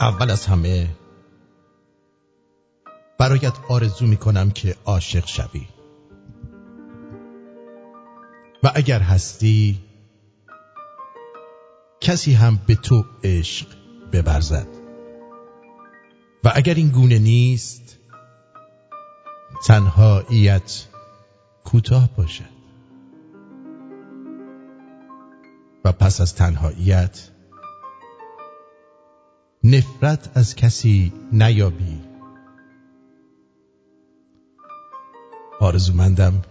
اول از همه برایت آرزو می کنم که عاشق شوی. و اگر هستی کسی هم به تو عشق ببرزد. و اگر این گونه نیست تنهاییت کوتاه باشد. و پس از تنهاییت نفرت از کسی نیابی. آرزومندم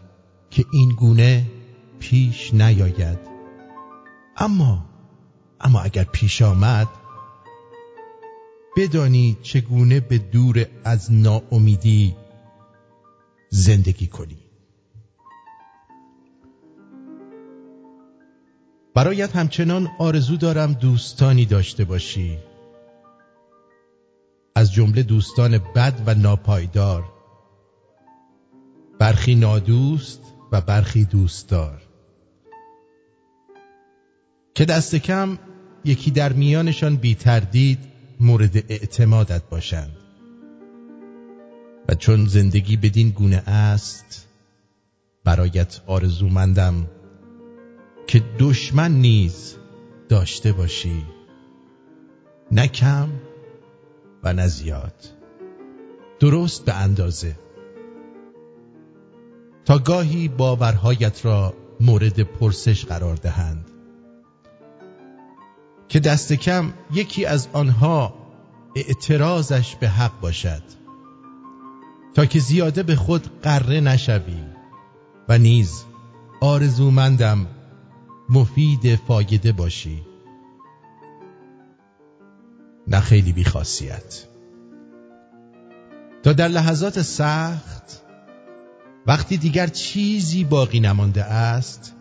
که این گونه پیش نیاید. اما اما اگر پیش آمد بدانی چگونه به دور از ناامیدی زندگی کنی. برایت همچنان آرزو دارم دوستانی داشته باشی. از جمله دوستان بد و ناپایدار. برخی نادوست و برخی دوستدار. که دست کم یکی در میانشان بی تردید مورد اعتمادت باشند. و چون زندگی بدین گونه است برایت آرزومندم که دشمن نیز داشته باشی. نه کم و نه زیاد. درست به اندازه. تا گاهی باورهایت را مورد پرسش قرار دهند. که دست کم یکی از آنها اعتراضش به حق باشد. تا که زیاده به خود قره نشوی و نیز آرزومندم مفید فایده باشی. نه خیلی بیخاصیت. تا در لحظات سخت وقتی دیگر چیزی باقی نمانده است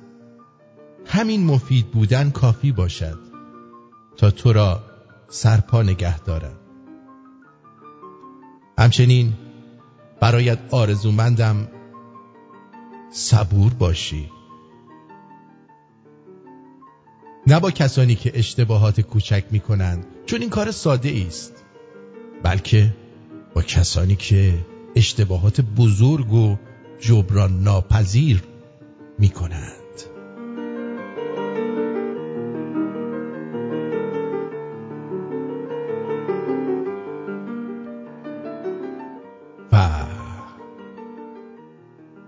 همین مفید بودن کافی باشد تا تو را سرپا نگه دارد همچنین برایت آرزومندم صبور باشی. نه با کسانی که اشتباهات کوچک می کنند چون این کار ساده است بلکه با کسانی که اشتباهات بزرگ و جبران ناپذیر می کنند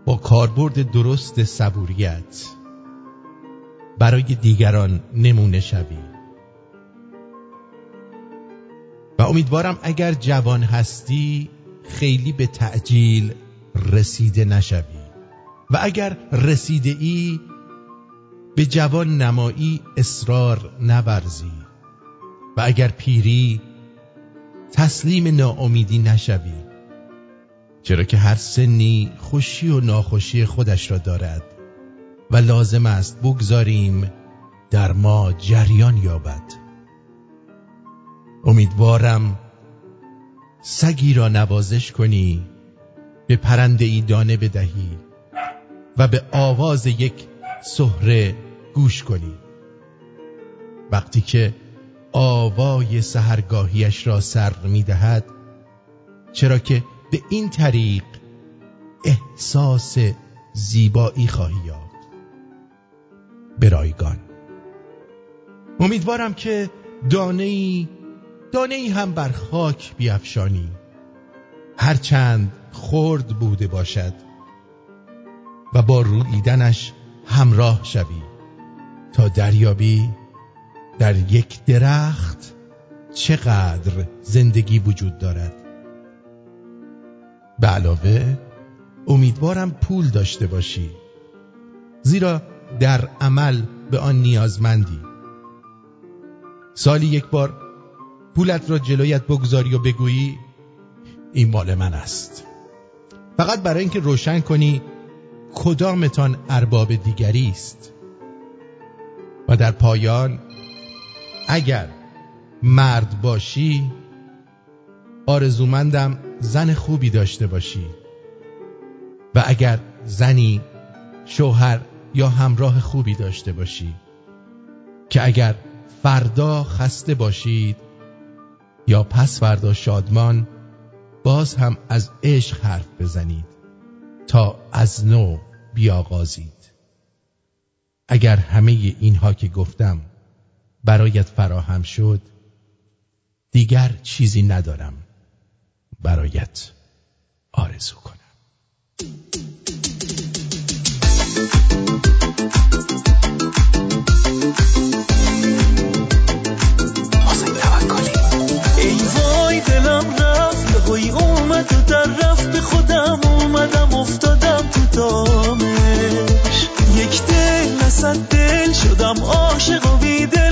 با کاربرد درست صبوریت برای دیگران نمونه شوی. و امیدوارم اگر جوان هستی خیلی به تعجیل رسیده نشوی. و اگر رسیده ای به جوان نمایی اصرار نورزی. و اگر پیری تسلیم ناامیدی نشوی. چرا که هر سنی خوشی و ناخوشی خودش را دارد. و لازم است بگذاریم در ما جریان یابد. امیدوارم سگی را نوازش کنی به پرنده ای دانه بدهی و به آواز یک سهره گوش کنی. وقتی که آوای سهرگاهیش را سر می‌دهد چرا که به این طریق احساس زیبایی خواهی یافت. برایگان. امیدوارم که دانه ای دانه ای هم بر خاک بیافشانی هرچند خرد بوده باشد و با رویدنش همراه شوی تا دریابی در یک درخت چقدر زندگی وجود دارد. به علاوه امیدوارم پول داشته باشی. زیرا در عمل به آن نیازمندی. سالی یک بار پولت را جلویت بگذاری و بگویی این مال من است. فقط برای اینکه روشن کنی کدامتان ارباب دیگری است. و در پایان اگر مرد باشی آرزومندم زن خوبی داشته باشی. و اگر زنی شوهر یا همراه خوبی داشته باشی. که اگر فردا خسته باشید یا پس فردا شادمان باز هم از عشق حرف بزنید تا از نو بیاغازید. اگر همه اینها که گفتم برایت فراهم شد دیگر چیزی ندارم برایت آرزو کنم. دل شدم عاشق و بی دل ندیدم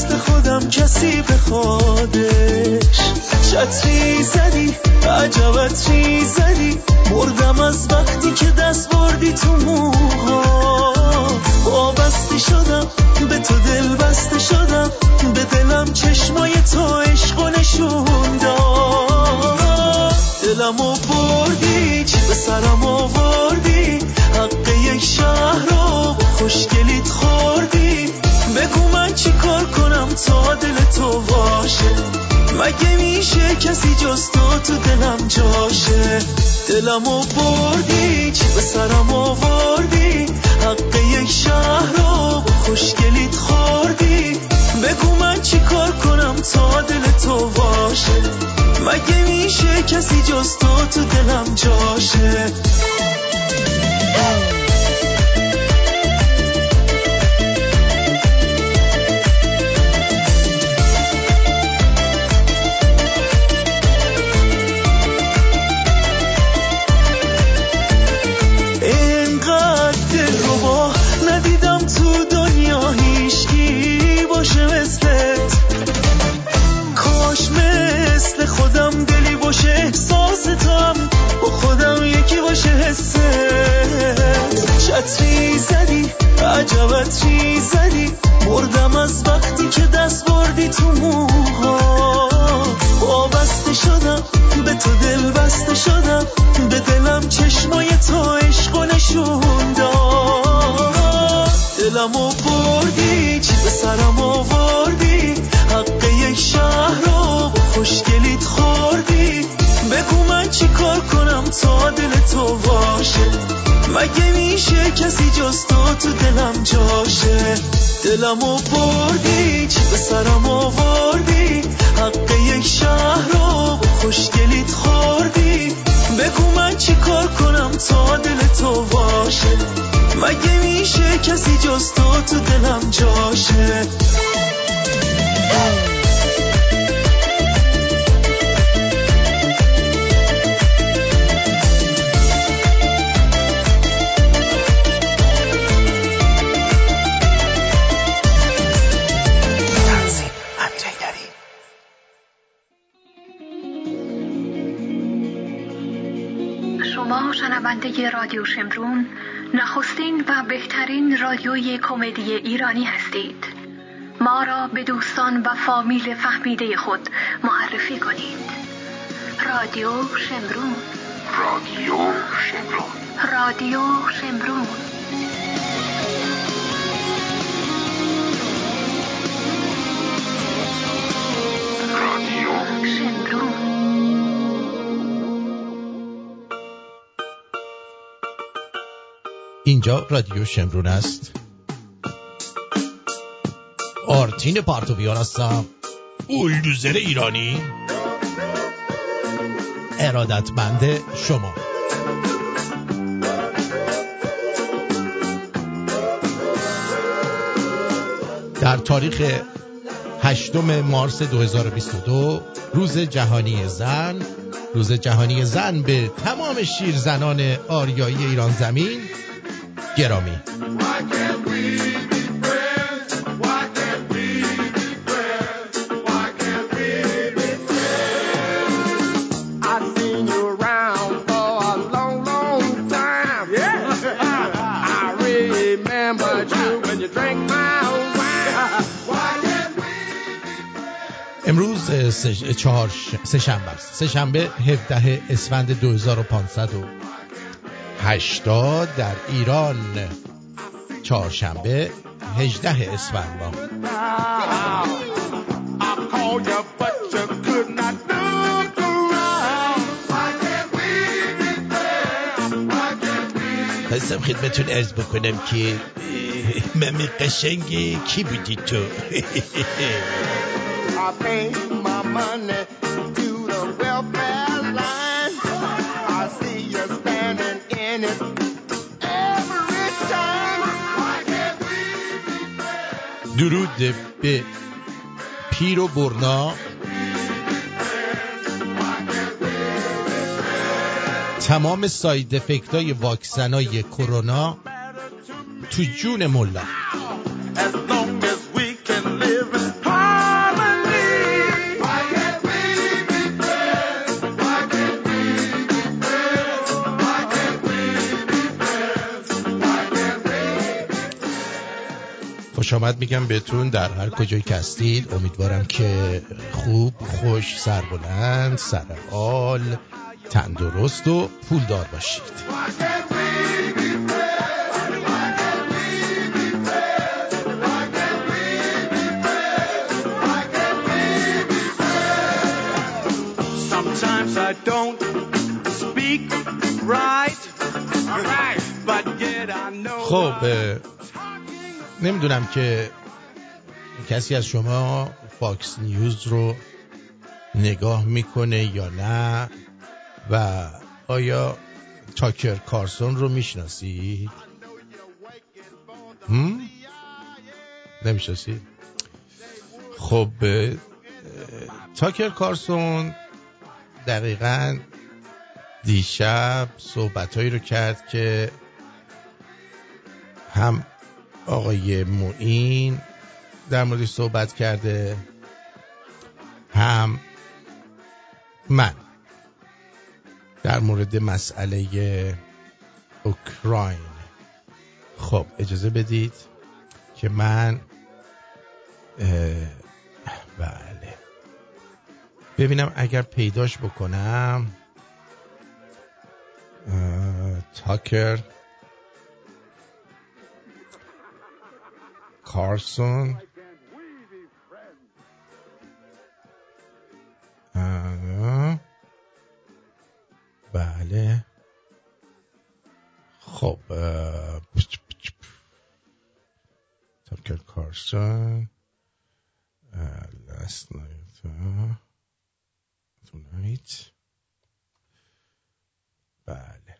مثل خودم کسی بخوادش چتری زدی عجبت چی زدی مردم از وقتی که دست بردی تو موها. وابسته شدم به تو دل بسته شدم. به دلم چشمای تو عشق و نشون داد. دلم و بردی چی به سرم آوردی. حق یک شهر رو خوشگلیت خوردی. بگو من چی کار کنم تا دل تو باشه؟ مگه میشه کسی جز تو تو دلم جاشه؟ دلم و بردی چی به سرم آوردی حق یک شهر رو خوشگلیت خوردی. بگو من چی کار کنم تا دل تو باشه؟ مگه میشه کسی جز تو تو دلم جاشه؟ مثل خودم دلی باشه احساس تو هم با خودم یکی باشه حست چتری زدی عجبت چی زدی مردم از وقتی که دست بردی تو موها. وابسته شدم به تو دل بسته شدم به دلم چشمای تو عشق و نشون داد دلم و بردی چی به سرم آوردی مگه میشه کسی جز تو تو دلم جاشه؟ دلم و بردی چی به سرم آوردی حق یک شهر رو خوشگلیت خوردی. بگو من چی کار کنم تا دل تو باشه؟ مگه میشه کسی جز تو تو دلم جاشه؟ شنونده رادیو شمرون نخستین و بهترین رادیوی کمدی ایرانی هستید. ما را به دوستان و فامیل فهمیده خود معرفی کنید. رادیو شمرون. رادیو شمرون. رادیو شمرون. رادیو اینجا رادیو شمرون است. آرتین پارتویان هستم. بولدوزر ایرانی. ارادتمند شما. در تاریخ هشتم مارس 2022 روز جهانی زن روز جهانی زن به تمام شیرزنان آریایی ایران زمین گرامی I've seen you around for a long, long time. Yeah. I remembered you when you drank my wine. Why can't we امروز سه چهار. سه شنبه است سه شنبه 17 اسفند 80 در ایران. چهارشنبه 18 اسفند. ماه خواستم خدمتون ارز بکنم که ممی قشنگی. کی بودی تو؟ درود به پیر و برنا. تمام ساید افکت های واکسن های کرونا تو جون ملا. خوش آمد میگم بهتون در هر کجای که هستید. امیدوارم که خوب خوش سربلند سرحال تندرست و پولدار باشید. I خب نمی‌دونم که کسی از شما فاکس نیوز رو نگاه می‌کنه یا نه و آیا تاکر کارسون رو می‌شناسید؟ نمی‌شناسید؟ خب تاکر کارسون دقیقا دیشب صحبتهایی رو کرد که هم آقای معین در موردش صحبت کرده هم من در مورد مسئله اوکراین. خب اجازه بدید که من بله. ببینم اگر پیداش بکنم تاکر کارسون بله خب تاکر کارسون لست نایت تونایت بله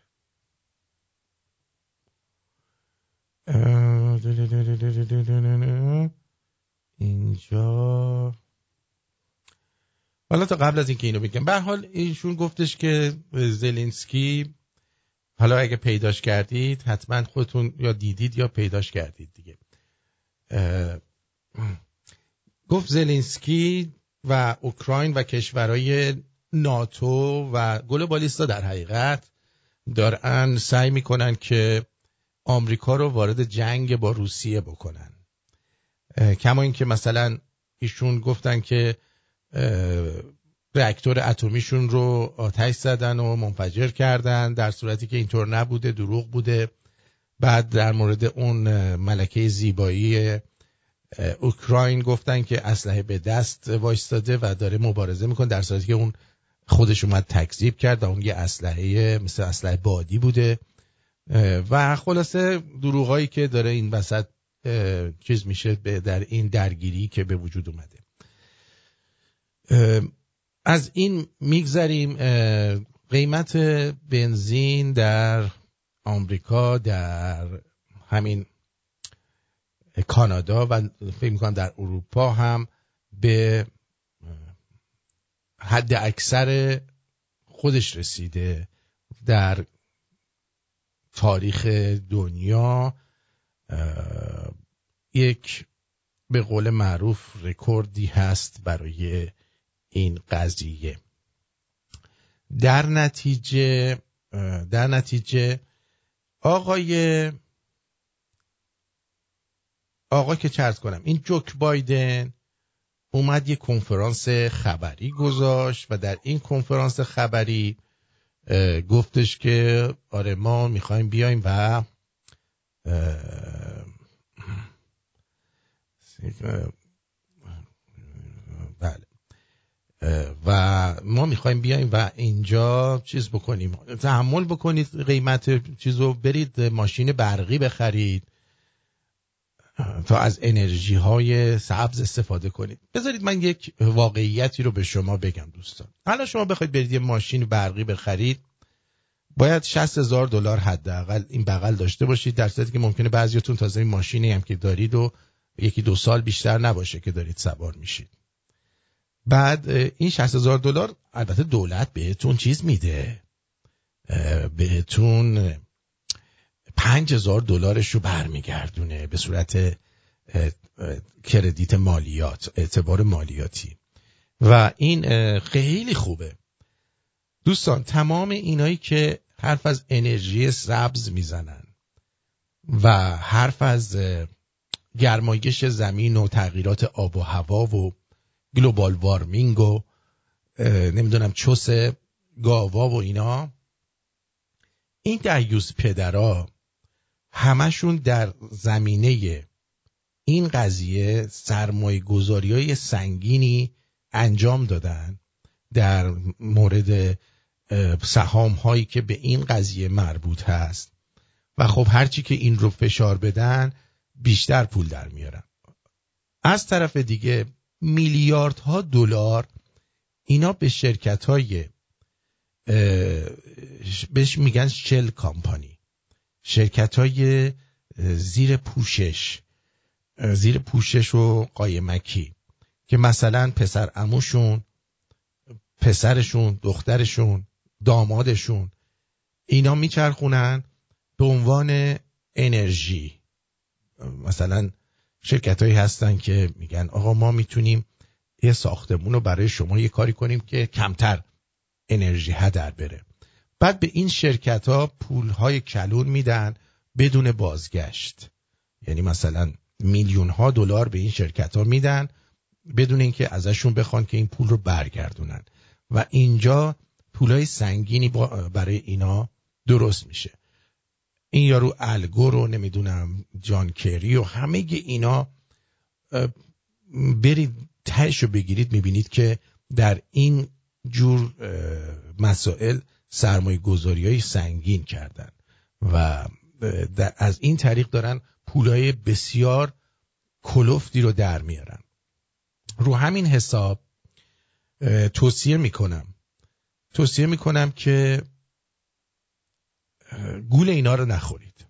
اینجا. حالا تا قبل از اینکه اینو بگم به حال ایشون گفتش که زلنسکی حالا اگه پیداش کردید حتما خودتون یا دیدید یا پیداش کردید دیگه. گفت زلنسکی و اوکراین و کشورهای ناتو و گلوبالیستا در حقیقت دارن سعی می‌کنن که آمریکا رو وارد جنگ با روسیه بکنن. کما اینکه مثلا ایشون گفتن که reaktor اتمیشون رو آتش زدن و منفجر کردن در صورتی که اینطور نبوده دروغ بوده. بعد در مورد اون ملکه زیبایی اوکراین گفتن که اسلحه به دست وایستاده و داره مبارزه می‌کنه در صورتی که اون خودش اومد تکذیب کرد و اون یه اسلحه مثل اسلحه بادی بوده. و خلاصه دروغایی که داره این وسط چیز میشه به- در این درگیری که به وجود اومده. از این میگذریم قیمت بنزین در آمریکا در همین کانادا و فکر می‌کنم در اروپا هم به حد اکثر خودش رسیده در تاریخ دنیا یک به قول معروف رکوردی هست برای این قضیه. در نتیجه در نتیجه آقای آقا که چرز کنم این جوک بایدن اومد یه کنفرانس خبری گذاشت و در این کنفرانس خبری گفتش که آره ما می‌خوایم بیایم و بله. و ما می‌خوایم بیایم و اینجا چیز بکنیم. تحمل بکنید قیمت چیزو برید ماشین برقی بخرید. تا از انرژی های سبز استفاده کنید. بذارید من یک واقعیتی رو به شما بگم دوستان. حالا شما بخواید برید یه ماشین برقی بخرید. باید 60 هزار دلار حداقل این بغل داشته باشید در صورتی که ممکنه بعضیاتون تازه این ماشینی هم که دارید و یکی دو سال بیشتر نباشه که دارید سوار میشید. بعد این 60 هزار دلار البته دولت بهتون چیز میده. بهتون پنج هزار دلارش رو برمیگردونه به صورت کردیت مالیات اعتبار مالیاتی. و این خیلی خوبه. دوستان تمام اینایی که حرف از انرژی سبز می‌زنن و حرف از گرمایش زمین و تغییرات آب و هوا و گلوبال وارمینگ و نمی‌دونم چوس گاوا و اینا این دیوز پدرا همشون در زمینه این قضیه سرمایه گذاری های سنگینی انجام دادن در مورد سهام هایی که به این قضیه مربوط هست. و خب هرچی که این رو فشار بدن بیشتر پول در میارن. از طرف دیگه میلیاردها دلار اینا به شرکت های بهش میگن شل کامپانی. شرکت های زیر پوشش زیر پوشش و قایمکی که مثلا پسر اموشون پسرشون دخترشون دامادشون اینا میچرخونن به عنوان انرژی. مثلا شرکت هایی هستن که میگن آقا ما می‌تونیم یه ساختمون رو برای شما یه کاری کنیم که کمتر انرژی هدر بره. بعد به این شرکت ها پول های کلون میدن بدون بازگشت. یعنی مثلا میلیون ها دلار به این شرکت ها میدن بدون اینکه ازشون بخوان که این پول رو برگردونن. و اینجا پولای سنگینی برای اینا درست میشه. این یارو الگو رو نمی‌دونم جان کری و همه اینا برید تهش رو بگیرید می‌بینید که در این جور مسائل سرمایه گذاری های سنگین کردن و از این طریق دارن پولای بسیار کلفتی رو در میارن. رو همین حساب توصیه می‌کنم. توصیه می‌کنم که گول اینا رو نخورید.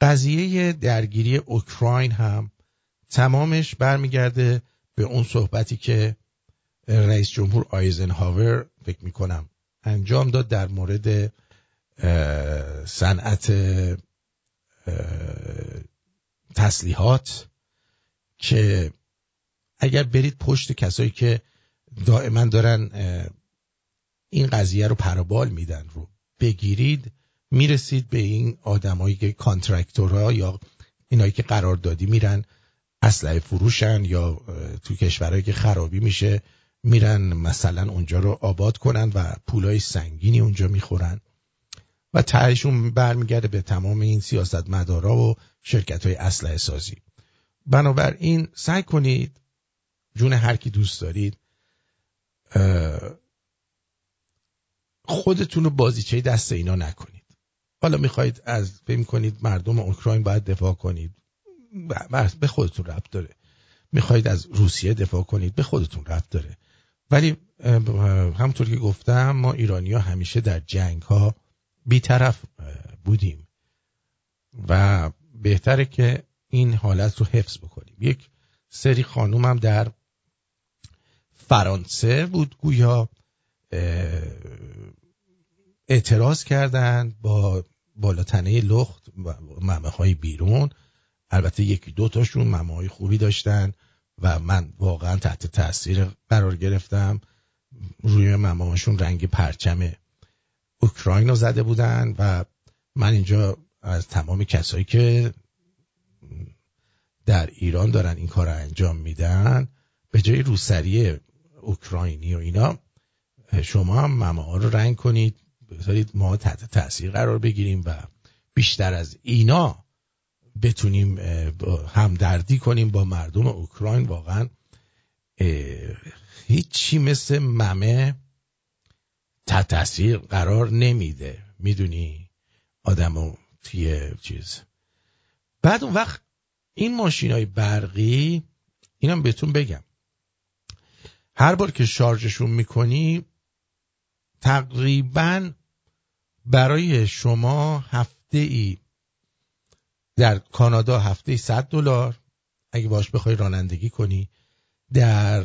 قضیه درگیری اوکراین هم تمامش برمیگرده به اون صحبتی که رئیس جمهور آیزنهاور فکر می‌کنم انجام داد در مورد صنعت تسلیحات که اگر برید پشت کسایی که دائما دارن این قضیه رو پرابال میدن رو بگیرید می‌رسید به این آدمایی که کانترکتورها یا اینایی که قراردادی میرن اسلحه فروشن یا تو کشورهایی که خرابی میشه میرن مثلا اونجا رو آباد کنن و پولای سنگینی اونجا می‌خورن. و تهشون برمیگرده به تمام این سیاست مدارا و شرکت های اسلحه سازی. بنابراین سعی کنید جون هر کی دوست دارید خودتون رو بازیچه دست اینا نکنید. حالا می‌خواید از فکر کنید مردم اوکراین باید دفاع کنید. به خودتون ربط داره. می‌خواید از روسیه دفاع کنید به خودتون ربط داره. ولی همونطور که گفتم ما ایرانی ها همیشه در جنگ ها بیطرف بودیم. و بهتره که این حالت رو حفظ بکنیم. یک سری خانوم هم در فرانسه بود گویا اعتراض کردند با بالاتنه لخت و ممه های بیرون. البته یکی دو تاشون ممه های خوبی داشتن. و من واقعا تحت تاثیر قرار گرفتم. روی ممه رنگ پرچم اوکراین رو زده بودن و من اینجا از تمام کسایی که در ایران دارن این کار رو انجام میدن به جای روسری اوکراینی و اینا شما هم ممه ها رو رنگ کنید بذارید ما تحت تاثیر قرار بگیریم و بیشتر از اینا بتونیم همدردی کنیم با مردم اوکراین. واقعا هیچی مثل ممه تحت تاثیر قرار نمیده. می‌دونی؟ آدمو توی چیز. بعد اون وقت این ماشین های برقی اینم بهتون بگم. هر بار که شارژشون می‌کنی تقریبا برای شما هفته ای در کانادا هفته 100 دلار. اگه باش بخوای رانندگی کنی. در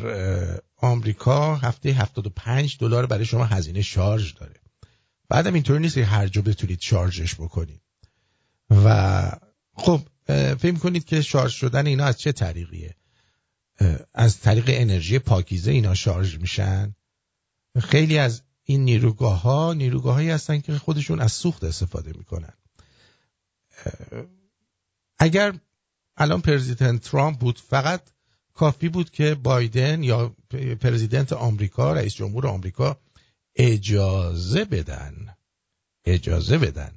آمریکا هفته 75 دلار برای شما هزینه شارژ داره. بعدم اینطوری نیست که هر جا بتونید شارژش بکنید. و خب فکر کنید که شارژ شدن اینا از چه طریقیه؟ از طریق انرژی پاکیزه اینا شارژ میشن؟ خیلی از این نیروگاه ها نیروگاه هایی هستن که خودشون از سوخت استفاده می‌کنن. اگر الان پرزیدنت ترامپ بود فقط کافی بود که بایدن یا پرزیدنت آمریکا رئیس جمهور آمریکا اجازه بدن اجازه بدن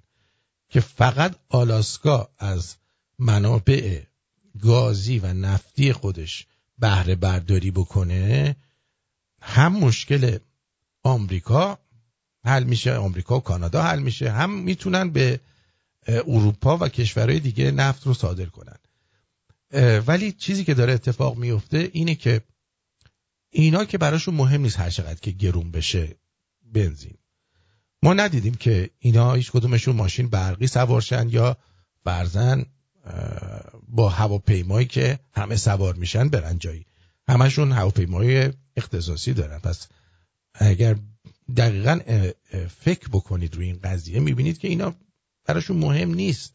که فقط آلاسکا از منابع گازی و نفتی خودش بهره برداری بکنه هم مشکل آمریکا حل میشه آمریکا و کانادا حل میشه هم می‌تونن به اروپا و کشورهای دیگه نفت رو صادر کنن. ولی چیزی که داره اتفاق میفته اینه که اینا که براشون مهم نیست هر چقدر که گرون بشه بنزین. ما ندیدیم که اینا هیچ کدومشون ماشین برقی سوارشن یا برزن با هواپیمایی که همه سوار میشن برن جایی. همشون هواپیمای اختصاصی دارن. پس اگر دقیقا فکر بکنید روی این قضیه می‌بینید که اینا براشون مهم نیست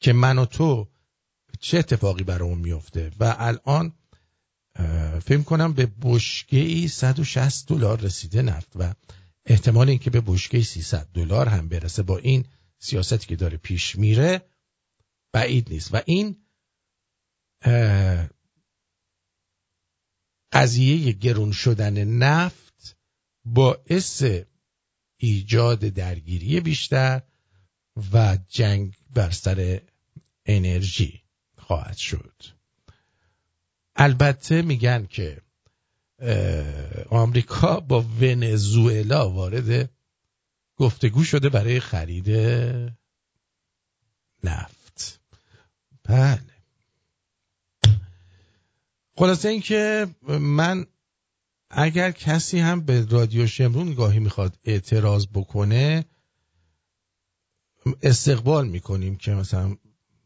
که من و تو چه اتفاقی برامون میفته و الان فکر کنم به بشکه ای 160 دلار رسیده نفت و احتمال اینکه به بشکه 300 دلار هم برسه با این سیاستی که داره پیش میره بعید نیست. و این قضیه گرون شدن نفت باعث ایجاد درگیری بیشتر و جنگ بر سر انرژی خواهد شد. البته میگن که آمریکا با ونزوئلا وارد گفتگو شده برای خرید نفت. بله. خلاصه اینکه من اگر کسی هم به رادیو شمرون گاهی می‌خواد اعتراض بکنه استقبال می‌کنیم که مثلا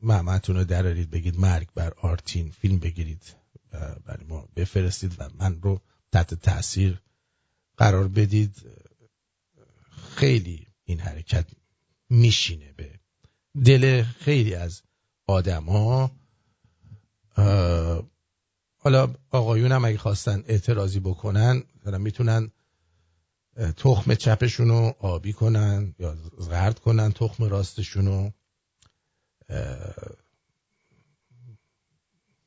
محمدتون رو درارید بگید مرگ بر آرتین فیلم بگیرید برای ما بفرستید و من رو تحت تاثیر قرار بدید. خیلی این حرکت میشینه به دل خیلی از آدما. حالا آقایون هم اگه خواستن اعتراضی بکنن می‌تونن تخم چپشون رو آبی کنن یا زرد کنن تخم راستشون رو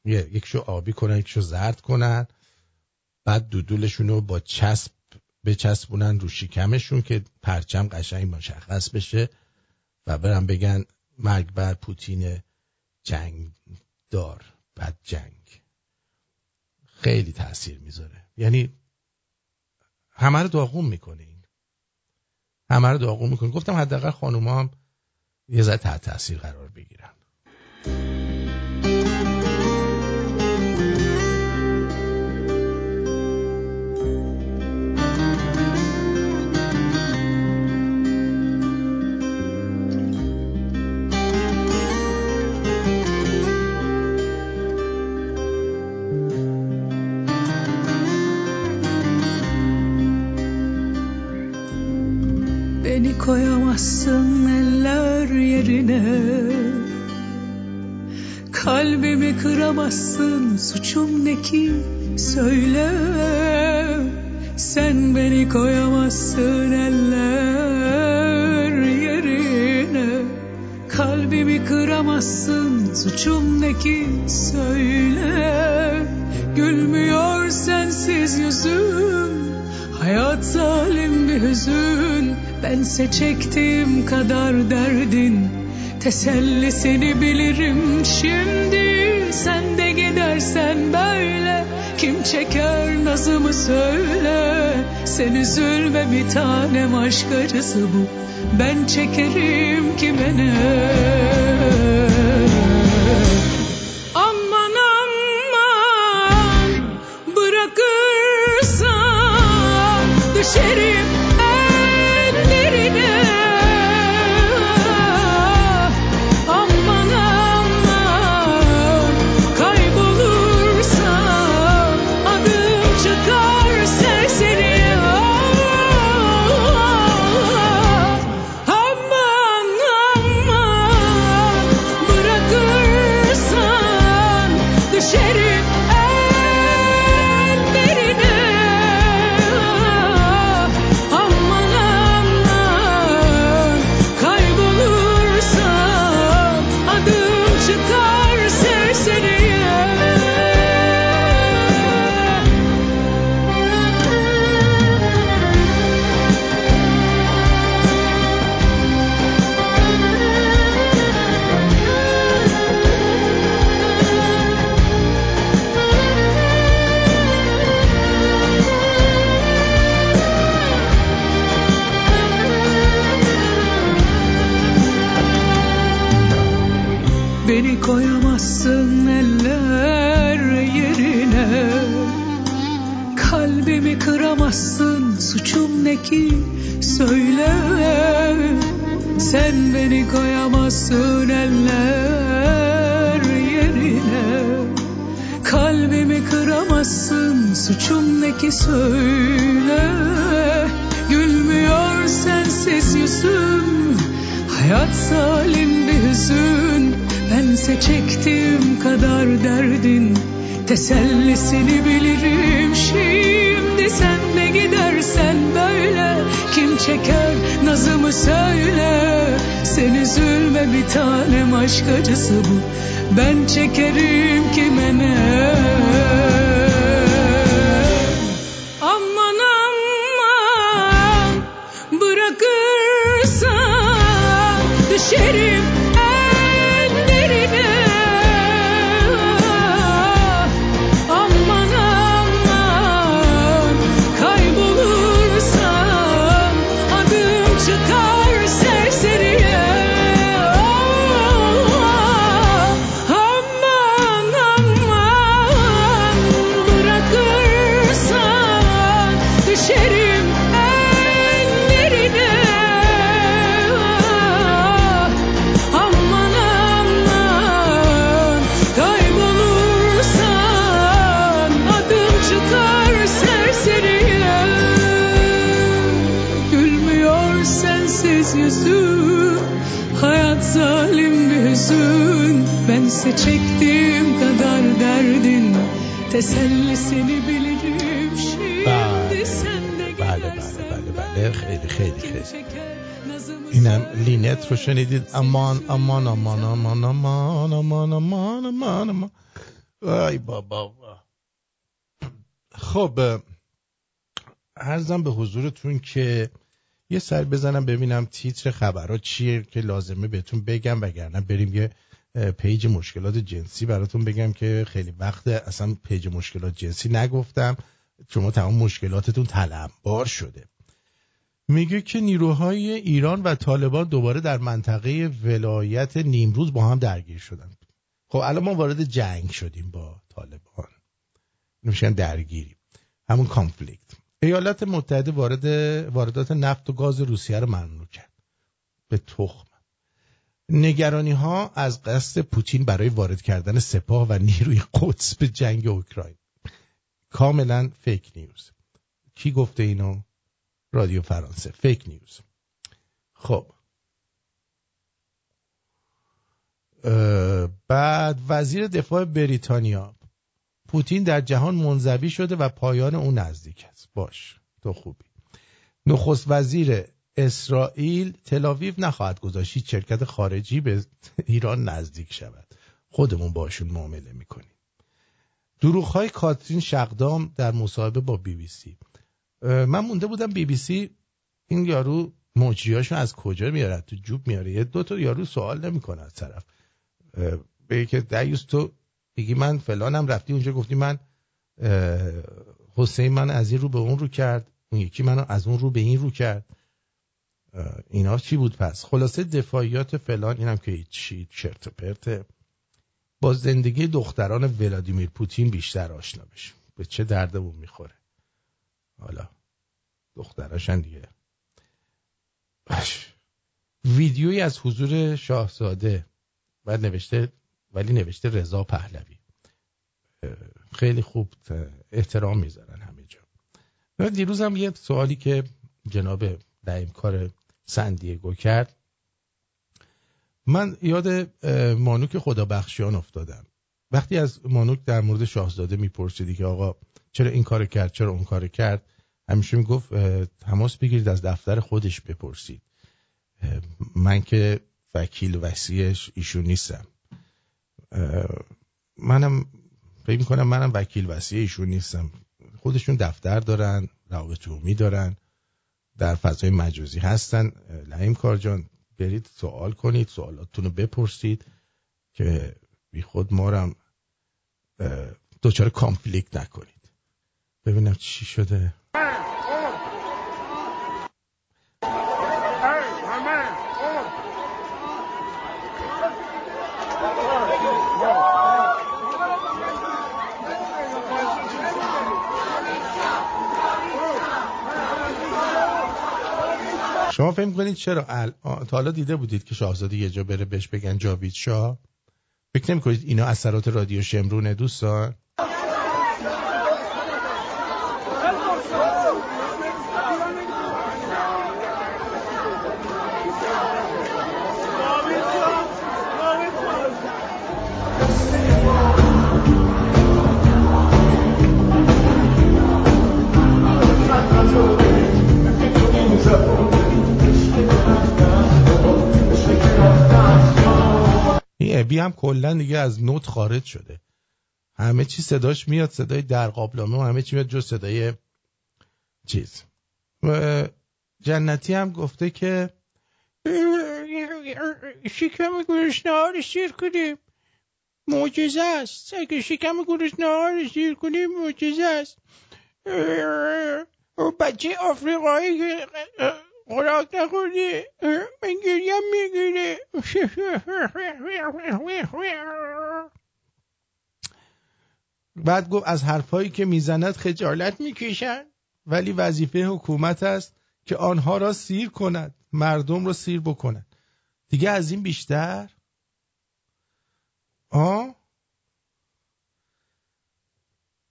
یکشو آبی کنن یکشو زرد کنن. بعد دودولشون رو با چسب بچسبونن رو شکمشون که پرچم قشنگ مشخص بشه و برن بگن مرگ بر پوتین جنگ دار بد جنگ. خیلی تاثیر می‌ذاره. یعنی همه رو داغون می‌کنه این همه رو داغون می‌کنه گفتم حداقل خانوما هم یه ذره تحت تاثیر قرار بگیرن. Koyamazsın eller yerine. Kalbimi kıramazsın suçum ne ki? Söyle. Sen beni koyamazsın eller yerine. Kalbimi kıramazsın suçum ne ki? Söyle. Gülmüyor sensiz yüzüm Hayat zalim bir hüzün Bense çektiğim kadar derdin Tesellisini bilirim. Şimdi Sen de gidersen böyle kim çeker nazımı söyle. Sen üzülme bir tanem aşk acısı bu Ben çekerim kime ne? Düşerim Tesellisini bilirim. Şimdi Sen de gidersen böyle. Kim çeker? Nazımı söyle. Sen üzülme bir tanem. Aşk acısı bu. Ben çekerim kime ne لینت رو شنیدید امان امان امان امان امان امان امان امان امان. ای بابا خب عرضم به حضورتون که یه سر بزنم ببینم تیتر خبرها چیه که لازمه بهتون بگم وگرنه بریم یه page مشکلات جنسی براتون بگم که خیلی وقت اصلا page مشکلات جنسی نگفتم. شما تمام مشکلاتتون تلمبار شده. میگه که نیروهای ایران و طالبان دوباره در منطقه ولایت نیمروز با هم درگیر شدن. خب الان ما وارد جنگ شدیم با طالبان. میشن درگیری. همون کانفلیکت ایالات متحده وارد واردات نفت و گاز روسیه رو ممنوع کرد. به تخم. نگرانی ها از قصد پوتین برای وارد کردن سپاه و نیروی قدس به جنگ اوکراین. کاملا فیک نیوز کی گفته اینو؟ رادیو فرانسه. فیک نیوز خب. بعد وزیر دفاع بریتانیا. پوتین در جهان منزوی شده و پایان او نزدیک است. باش. تو خوبی. نخست وزیر اسرائیل تلاویو نخواهد گذاشت هیچ شرکت خارجی به ایران نزدیک شود. خودمون باشون معامله می‌کنیم. دروغ های کاترین شقدام در مصاحبه با بی بی سی. من مونده بودم بی بی سی. این یارو مجریاشو از کجا میاره؟ تو جوب میاره. یه دو تا یارو سوال نمی‌کنه از طرف. به که دیوس تو بگی من فلانم رفتی اونجا گفتی من حسین من از این رو به اون رو کرد. اون یکی منو از اون رو به این رو کرد. اینا چی بود پس؟ خلاصه دفاعیات فلان اینم که چی چرت و پرته با زندگی دختران ولادیمیر پوتین بیشتر آشنا بشیم. به چه دردمون می‌خوره؟ حالا دختراشن دیگه. باش. ویدیویی از حضور شاهزاده. و نوشته ولی نوشته رضا پهلوی. خیلی خوب احترام می‌ذارن همه جا. دیروز هم یه سوالی که جناب دعیم کار سندیگو کرد. من یاد مانوک خدا بخشیان افتادم. وقتی از مانوک در مورد شاهزاده میپرسیدی که آقا چرا این کار کرد چرا اون کار کرد همیشه می‌گفت تماس بگیرید از دفتر خودش بپرسید. من که وکیل وسیعش ایشون نیستم. منم فکر می‌کنم منم وکیل وسیع ایشون نیستم. خودشون دفتر دارن روابط عمومی دارن در فضای مجازی هستن. لعیم کار جان برید سوال کنید سوالاتتون رو بپرسید که بی خود ما هم دوچار کانفلیکت نکنید. ببینم چی شده. شما فهم کنید چرا تا حالا دیده بودید که شاهزاده یه جا بره بهش بگن جاوید شاه؟ فکر نمی کنید اینا اثرات رادیو شمرونه دوستان؟ ابی هم کلا دیگه از نوت خارج شده. همه چی صداش میاد صدای در قابلمه و همه چی میاد جز صدای چیز. و جنتی هم گفته که شکم گوش نهار شیر کنیم. معجزه است. اگه شکم گوش نهار شیر کنیم معجزه است. بچه آفریقایی خوراک نخوردی من گریم می‌گیره بعد گفت از حرفایی که می‌زند خجالت می‌کشن ولی وظیفه حکومت است که آنها را سیر کند. مردم را سیر بکند. دیگه از این بیشتر؟ آه؟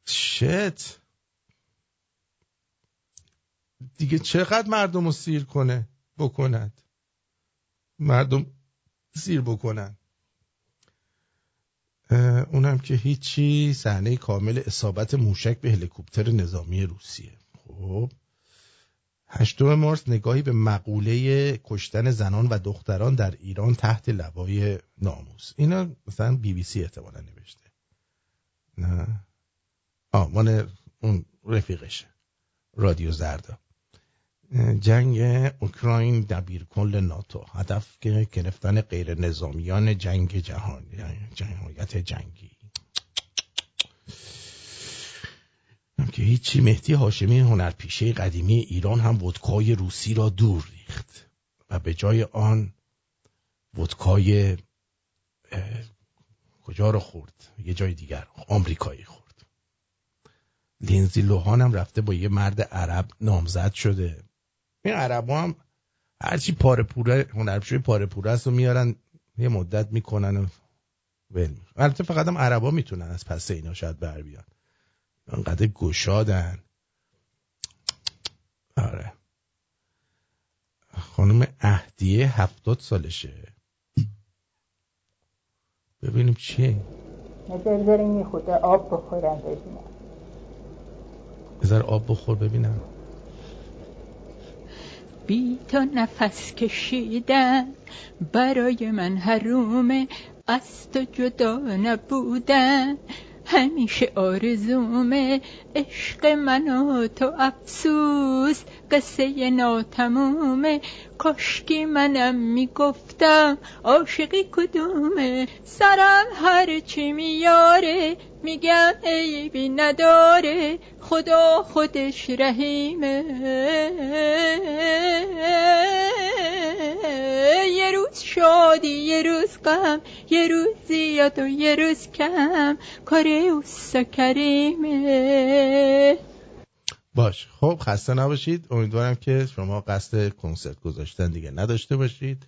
شت. دیگه چقدر مردم رو سیر کنه بکند. مردم سیر بکنن. اونم که هیچی صحنه کامل اصابت موشک به هلیکوپتر نظامی روسیه. خب. هشتم مارس نگاهی به مقوله کشتن زنان و دختران در ایران تحت لوای ناموس. اینا مثلا بی بی سی احتمالا نوشته. نه. آه من اون رفیقشه. رادیو زردا. جنگ اوکراین دبیر کل ناتو. هدف که گرفتن غیر نظامیان جنگ جهان جنایت جنگی. که هیچی. مهدی هاشمی هنرپیشه قدیمی ایران هم ودکای روسی را دور ریخت و به جای آن ودکای کجا رو خورد؟ یه جای دیگر آمریکایی خورد. لینزی لوهان هم رفته با یه مرد عرب نامزد شده. این عرب هم هرچی پاره پوره هنرپیشه پاره پوره است و میارن یه مدت می‌کنن و ول البته فقط هم عربا می‌تونن از پس اینا شاید بر بیان. انقدر گشادن. آره. خانم اهدیه هفتاد سالشه. ببینیم چیه نظر بریم یه خود آب بخورم ببینم بذار آب بخور ببینم. بی تو نفس کشیدن. برای من حرومه از تو جدا نبودن. همیشه آرزومه عشق من و تو افسوس. قصه ناتمومه کاشکی منم می‌گفتم. عاشقی کدومه سرم هرچی میاره میگم عیبی نداره خدا خودش رحیمه. یه روز شادی یه روز غم یه روز زیاد و یه روز کم. کار اوستا کریمه. باش. خب خسته نباشید. امیدوارم که شما قصد کنسرت گذاشتن دیگه نداشته باشید.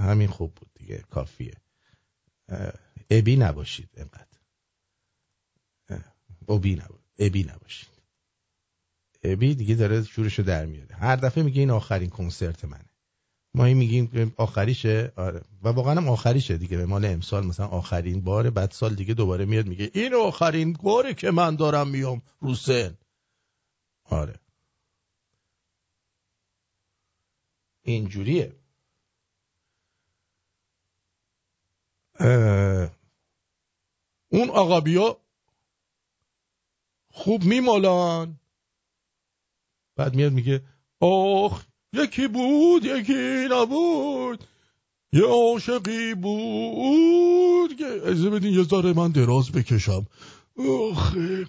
همین خوب بود دیگه. کافیه. ابی نباشید اینقدر نباشید ابی نباشید ابی دیگه داره شورشو در میاره. هر دفعه میگه این آخرین کنسرت منه. ما این میگیم آخریشه. آره. و واقعا هم آخریشه دیگه. به مال امسال مثلا آخرین بار بعد سال دیگه دوباره میاد میگه این آخرین باره که من دارم میام رو سن. آره. اینجوریه. اون آقا بیا خوب میمالن بعد میاد میگه آخ یکی بود یکی نبود. یه عاشقی بود که اجازه بدین یه ذره من دراز بکشم. آخه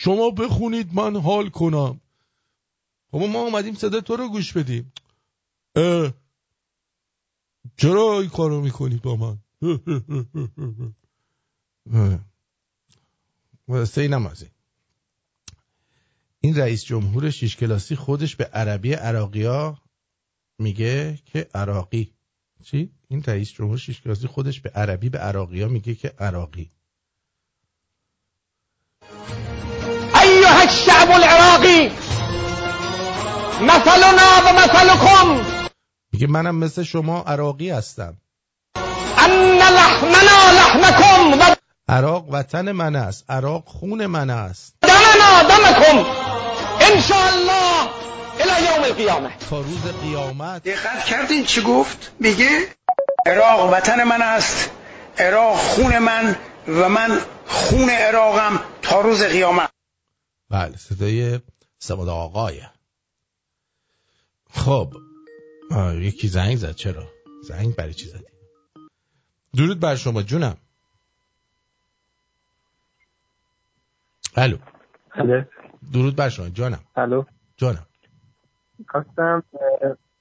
شما بخونید من حال کنم. خب ما اومدیم صدا تو رو گوش بدیم. اه. چرا این کارو می‌کنید با من؟ واسه اینم از این رئیس جمهور شیش کلاسی خودش به عربی عراقیا میگه که عراقی. چی؟ این رئیس جمهور شیش کلاسی خودش به عربی به عراقیا میگه که عراقی. أيها الشعب العراقي مثلنا ومثلكم میگه منم مثل شما عراقی هستم. أن لحمنا لحمكم عراق وطن من است. عراق خون من است. إن شاء الله إلى يوم القيامة تا روز قیامت. دقت کردین چی گفت؟ میگه عراق وطن من است. عراق خون من و من خون عراقم تا روز قیامت. بله صدای سواد آقایه خب یکی زنگ زد. چرا؟ زنگ برای چی زدی؟ درود بر شما جونم. الو الو درود بر شما. جانم. الو. جانم. خواستم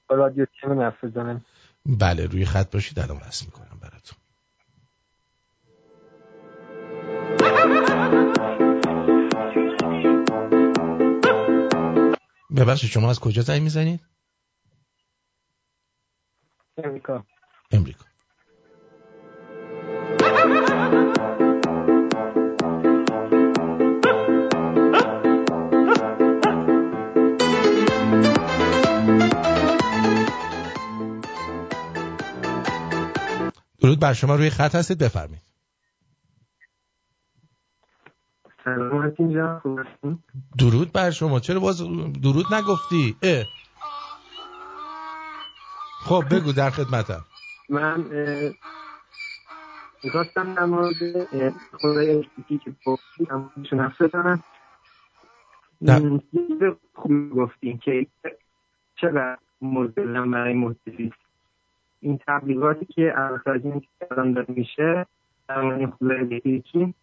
رادیو تیم حرف بزنم. بله روی خط باشید. الان رسم می‌کنم براتون. ببخشید شما از کجا زنگ می‌زنید؟ امریکا. امریکا. درود بر شما روی خط هستید بفرمایید. خوب؟ درود بر شما. چرا باز درود نگفتی؟ اه. خب بگو در خدمتم. من می‌خواستم در مورد خدای الکتریکی که گفتیم در موردشون حرف بزنم خوبی گفتیم که چقدر مزلم برای محتوی این تبلیغاتی که الان داره میشه این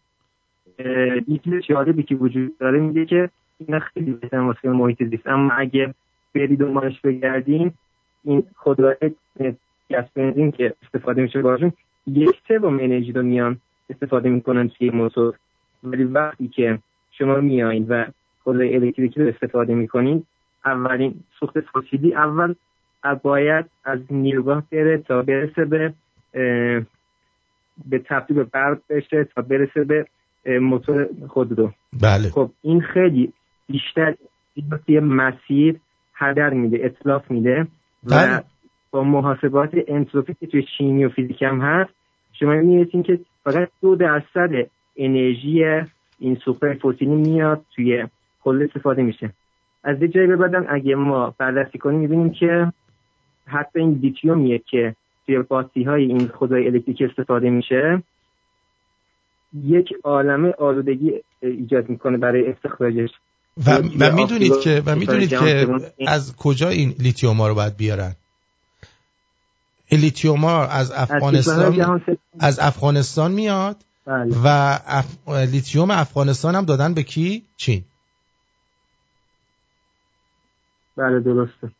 یه چیز جالبی که وجود داره میگه که اینا خیلی بهتر واسه محیط زیست. اما اگه بری دنبالش بگردیم این خودرو گس بنزین که استفاده میشه باشون یک سوم انرژی رو میان استفاده می‌کنن توی موتور. ولی وقتی که شما میایین و خودرو الکتریکی رو استفاده می‌کنین اولین سوخت فسیلی اول باید از نیروگاه بره تا برسه به به تبدیل به برق بشه تا برسه به موتور خودرو. بله. خب این خیلی بیشتر توی مسیر هدر میده اطلاف میده بله. و با محاسبات انتروپی که توی شیمی و فیزیک هم هست شما می‌رسین که فقط دو درصد انرژی این سوخت فسیلی میاد توی کل استفاده میشه. از یه جایی به بعدم اگه ما بررسی کنیم می‌بینیم که حتی این لیتیومیه که توی باتری های این خودروی الکتریکی استفاده میشه یک عالمه آلودگی ایجاد می‌کنه برای استخراجش و, و می‌دونید که و می‌دونید که. از کجا این لیتیوم ها رو باید بیارن این لیتیوم ها از افغانستان. از افغانستان میاد بله. و اف... لیتیوم افغانستان هم دادن به کی چین بله درسته.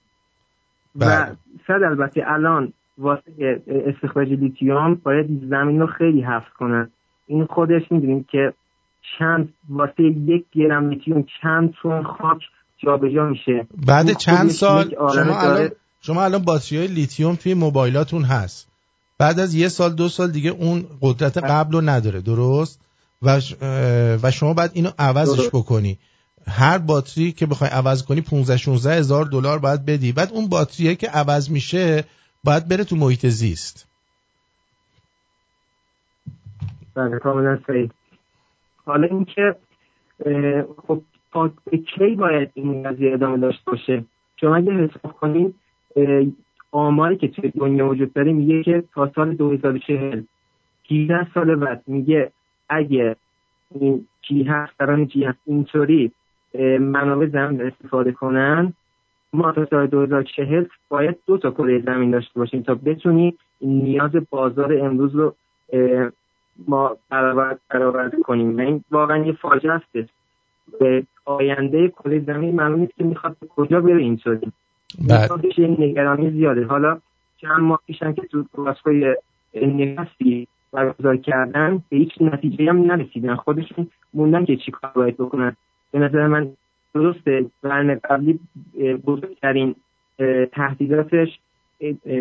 و صد البته الان واسه استخراج لیتیوم باید زمین رو خیلی حفظ کنن این خودش می‌دونیم که چند واسه یک گرم لیتیوم چند تن خاک جابجا میشه. بعد چند سال شما الان. شما الان باتری های لیتیوم توی موبایلاتون هست. بعد از یه سال دو سال دیگه اون قدرت قبل رو نداره درست؟ و, و شما باید اینو عوضش. بکنی. هر باتری که بخوای عوض کنی 15 16 هزار دلار باید بدی. بعد اون باتریه که عوض میشه باید بره تو محیط زیست. بله کاملا صحیح. حالا اینکه خب تا کی باید این قضیه ادامه داشته باشه؟ شما اگه حساب کنید آماری که توی دنیا وجود داره میگه که تا سال 2040 18 سال بعد میگه اگه این چی هست دران چی هست اینطوری منابع زمین استفاده کنن ما تا سال 2040 باید دو تا کره زمین داشته باشیم تا بتونیم نیاز بازار امروز رو ما برآورد برآورده کنیم. و این واقعا یه فاجعه است. به آینده کره زمین معلوم نیست که می‌خواد به کجا بره اینطوری این نگرانی زیاده. حالا چند ماه پیشن که تو کلاسکوی نفسی برگزار کردن به هیچ نتیجه هم نرسیدن. خودشون موندن که چی کار باید بکنن. به نظر من درسته. قرن قبلی بزرگترین تهدیداتش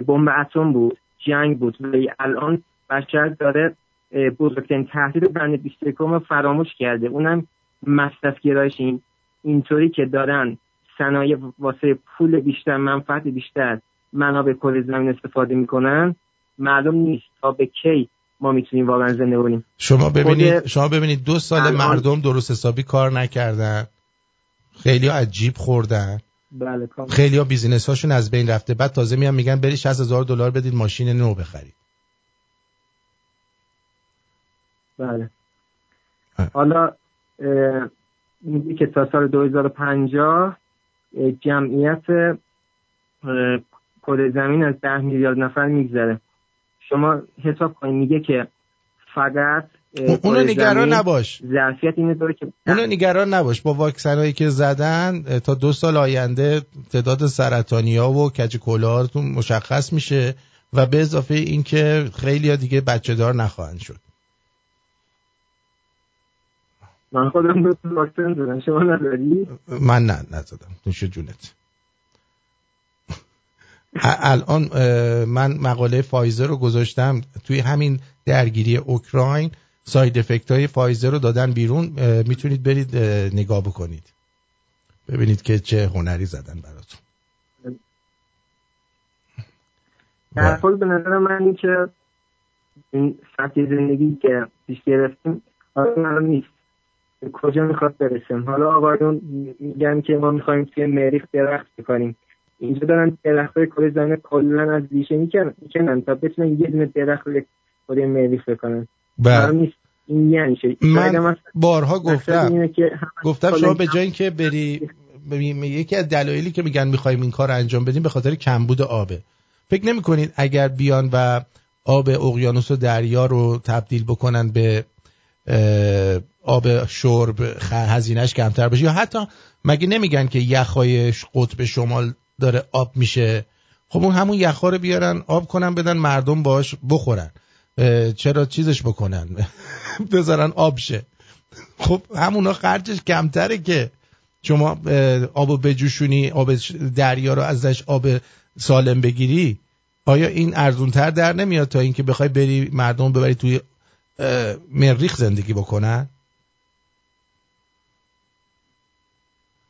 بمب اتم بود جنگ بود. ولی الان بشر داره بزرگترین تهدید قرن 21 رو فراموش کرده. اونم مصرف گرایش این اینطوری که دارن صنایع واسه پول بیشتر منفعت بیشتر منابع کل زمین استفاده می‌کنن معلوم نیست تا به کی ما می‌تونیم واقعا زنده کنیم شما ببینید شما ببینید دو سال الان- مردم درست حسابی کار نکردن. خیلی ها از جیب خوردن. بله خیلی ها بیزینس هاشون از بین رفته. بعد تازه میان میگن بری 60 هزار دلار بدید ماشین نو بخرید. بله. اه. حالا میگه که تا سال 2050 اه، جمعیت کره زمین از 10 میلیارد نفر میگذره. شما حساب کنید میگه که فقط اونو نگران نباش. ظرفیت اینه داره که اونو نگران نباش. با واکسن هایی که زدن تا دو سال آینده تعداد سرطانی ها و کج کلاهاتون مشخص میشه و به اضافه اینکه خیلی ها دیگه بچه دار نخواهند شد. من خودم دو واکسن زدم. شما نداری؟ من نه نزدم نوش جونت. الان من مقاله فایزر رو گذاشتم توی همین درگیری اوکراین. ساید افکت های فایزر رو دادن بیرون. می‌تونید برید اه، نگاه بکنید. ببینید که چه هنری زدن براتون. در کل به نظر من این که این سطح زندگی که پیش گرفتیم حالا نیست. کجا می‌خواد برسیم حالا آقایون میگن که ما می‌خوایم توی مریخ درخت بکنیم اینجا دارن درخت های کره زمین کلا از ریشه می‌کنن تا بتونن یه دونه درخت کره مریخ بکنن. بله. این یعنی من بارها گفتم. که گفتم شما به جای اینکه بری یکی از دلایلی که میگن می‌خوایم این کار رو انجام بدیم به خاطر کمبود آبه. فکر نمی کنید اگر بیان و آب اقیانوس و دریا رو تبدیل بکنن به آب شرب هزینهش کمتر بشه؟ یا حتی مگه نمیگن که یخهای قطب شمال داره آب میشه. خب اون همون یخها رو بیارن آب کنن بدن مردم باش بخورن. چرا چیزش بکنن؟ بذارن آب شه. خب همونا خرجش کمتره که شما اه، آبو بجوشونی آب دریا رو ازش آب سالم بگیری. آیا این ارزونتر در نمیاد تا اینکه بخوای بری مردم ببری توی مریخ زندگی بکنن؟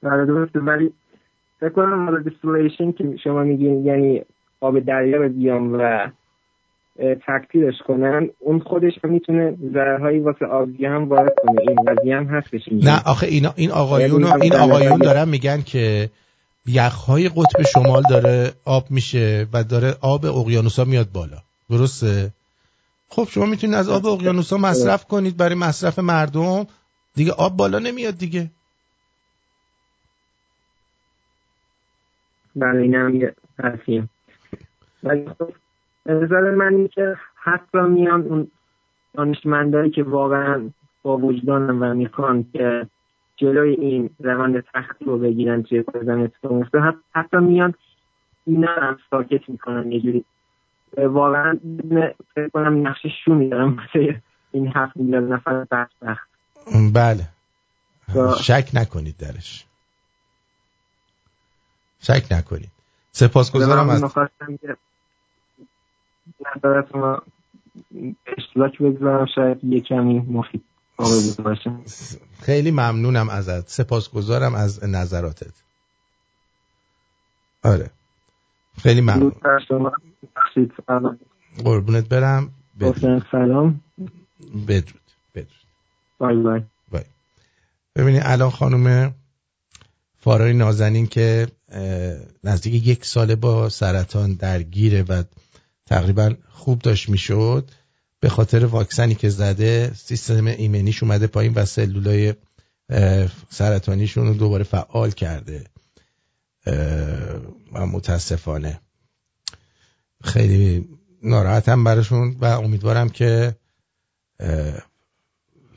بله درسته. ولی کنم مورد دیستیلیشن که شما میگین یعنی آب دریا رو بیام و اه، تکثیرش کنن اون خودش هم می‌تونه ضررهایی واسه آبزی هم وارد کنه. این قضیه هم هستش. نه آخه اینا این آقایون یعنی این آقایون دارن میگن که یخهای قطب شمال داره آب میشه و داره آب اقیانوسا میاد بالا. درسته؟ خب شما می‌تونید از آب اقیانوس ها مصرف کنید. برای مصرف مردم دیگه آب بالا نمیاد دیگه. برای ولی خب به نظر من این که حتی میان اون دانشمندایی که واقعا با وجدانم و می‌خوان که جلوی این روند تختی رو بگیرن توی کار اتفاق حتی میان اینا هم ساکت می‌کنن. یه جوری واقعا فکر کنم نقش شو میدارم این هفت میلیون نفر بدبخت. بله. شک نکنید درش. شک نکنید. سپاسگزارم از نظرتون اشتراک بگذارم شاید یه کمی مفید خیلی ممنونم ازت. سپاسگزارم از نظراتت. آره. خیلی ممنون. قربونت برم. بدرود. سلام. بدرود. بدرود. بای بای. بای. ببینید الان خانم فارای نازنین که نزدیک یک ساله با سرطان درگیره و تقریبا خوب داشت می‌شد به خاطر واکسنی که زده سیستم ایمنیش اومده پایین و سلولای سرطانیشون رو دوباره فعال کرده. و متاسفانه. خیلی ناراحتم براشون و امیدوارم که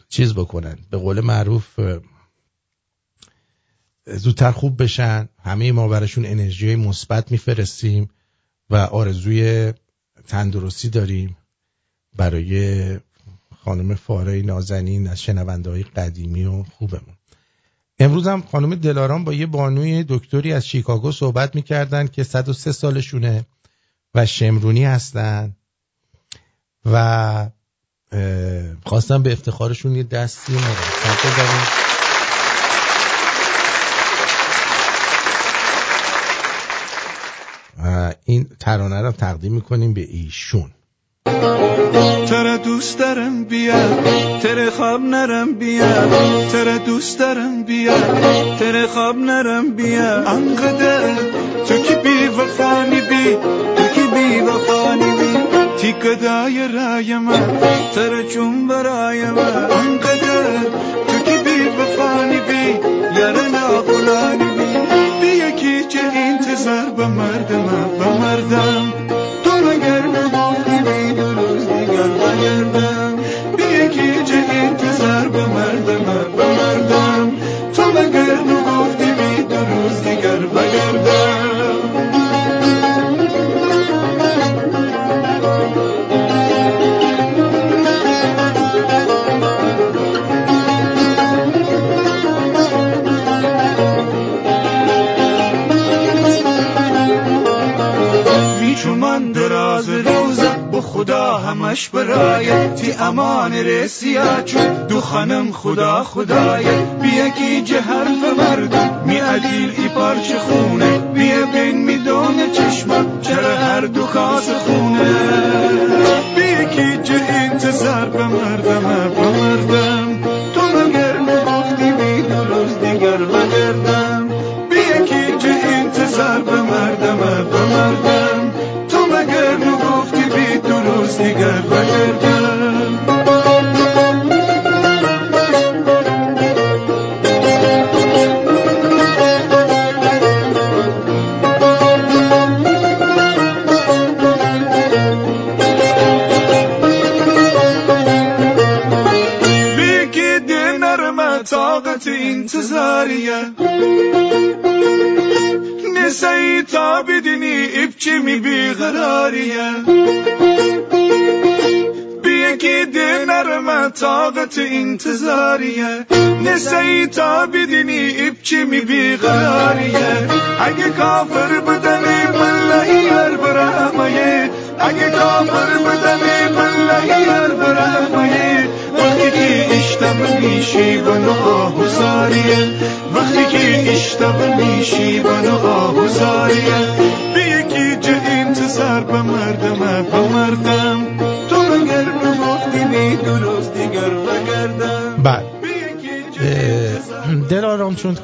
چیز بکنن. به قول معروف زودتر خوب بشن. همه ما براشون انرژی مثبت میفرستیم و آرزوی تندرستی داریم برای خانم فاره نازنین از شنونده های قدیمی و خوبمون. امروز هم خانم دلاران با یه بانوی دکتری از شیکاگو صحبت می‌کردن که 103 سالشونه و شمرونی هستن و خواستم به افتخارشون یه دستی مرسد بزنیم. این ترانه رو تقدیم می‌کنیم به ایشون. تره دوست دارم بیا تره خواب نرم بیا تره دوست دارم بیا تره خواب نرم بیا. انقدر تو کی بی وفانی بی تو کی بی وفانی بی تیک دای رای من تره چون برای من. انقدر تو کی بی وفانی بی یار ناغلانی چه انتظار به مردم به مردم. تو مگر نگفتی بی درست دیگر بگردم بیا چه انتظار به مردم به مردم. تو مگر نگفتی بی درست دیگر بگردم همش برای تی امان رسیا چون دو خانم خدا خدای. بیا کی جهر مردم می عدیل ای پارچ خونه. بیا بین می دونه چشمم چرا هر دو کاس خونه. بیا کی جه انتظار به مردم به تو مگر طاقت انتظاریه. نسایی تا بدنی ابچی می بیقراریه اگه کافر بدنی ملهی هر برامه اگه کافر بدنی ملهی هر برامه وقتی که اشتم میشی و نگاه زاریه وقتی که اشتم میشی و نگاه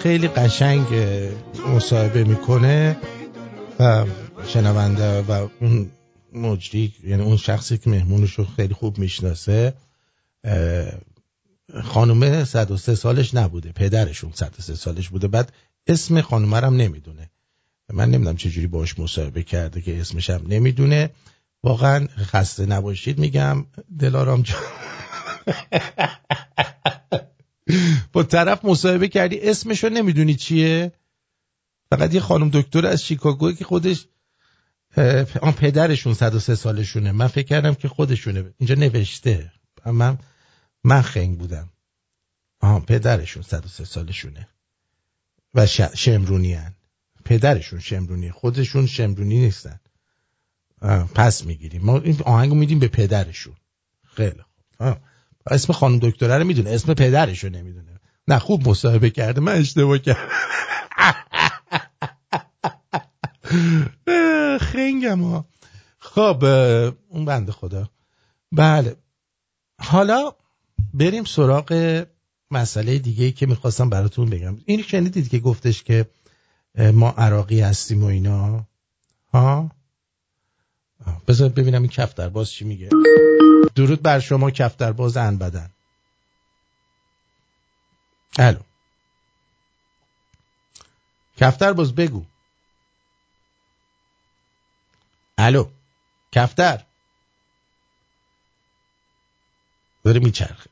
خیلی قشنگ مصاحبه می‌کنه و شنونده و اون مجری یعنی اون شخصی که مهمونش رو خیلی خوب می‌شناسه خانومه 103 سالش نبوده پدرشون 103 سالش بوده. بعد اسم خانومه هم نمی‌دونه. من نمی‌دونم چجوری باش مصاحبه کرده که اسمش هم نمی‌دونه. واقعا خسته نباشید میگم. دلارام جان. با طرف مصاحبه کردی اسمشو نمی‌دونی چیه؟ فقط یه خانم دکتر از شیکاگو که خودش آن پدرشون 103 سالشونه. من فکر کردم که خودشونه. اینجا نوشته. من من خنگ بودم. آها پدرشون 103 سالشونه. و شمرونی هن. پدرشون شمرونی خودشون شمرونی نیستن. پس می‌گیریم. ما این آهنگو میدیم به پدرشون. خیلی خوب. اسم خانم دکتره رو می‌دونه اسم پدرشو نمی‌دونه. نه خوب مصاحبه کرده من اشتباه کردم. خنگم ها. خب اون بنده خدا. بله. حالا بریم سراغ مسئله دیگه که می‌خواستم براتون بگم. این شنیدید که گفتش که ما عراقی هستیم و اینا. ها؟ بذار ببینم این کفتر باز چی میگه. درود بر شما کفتر باز ان بدن. الو. کفتر باز بگو. الو. کفتر. داره میچرخه.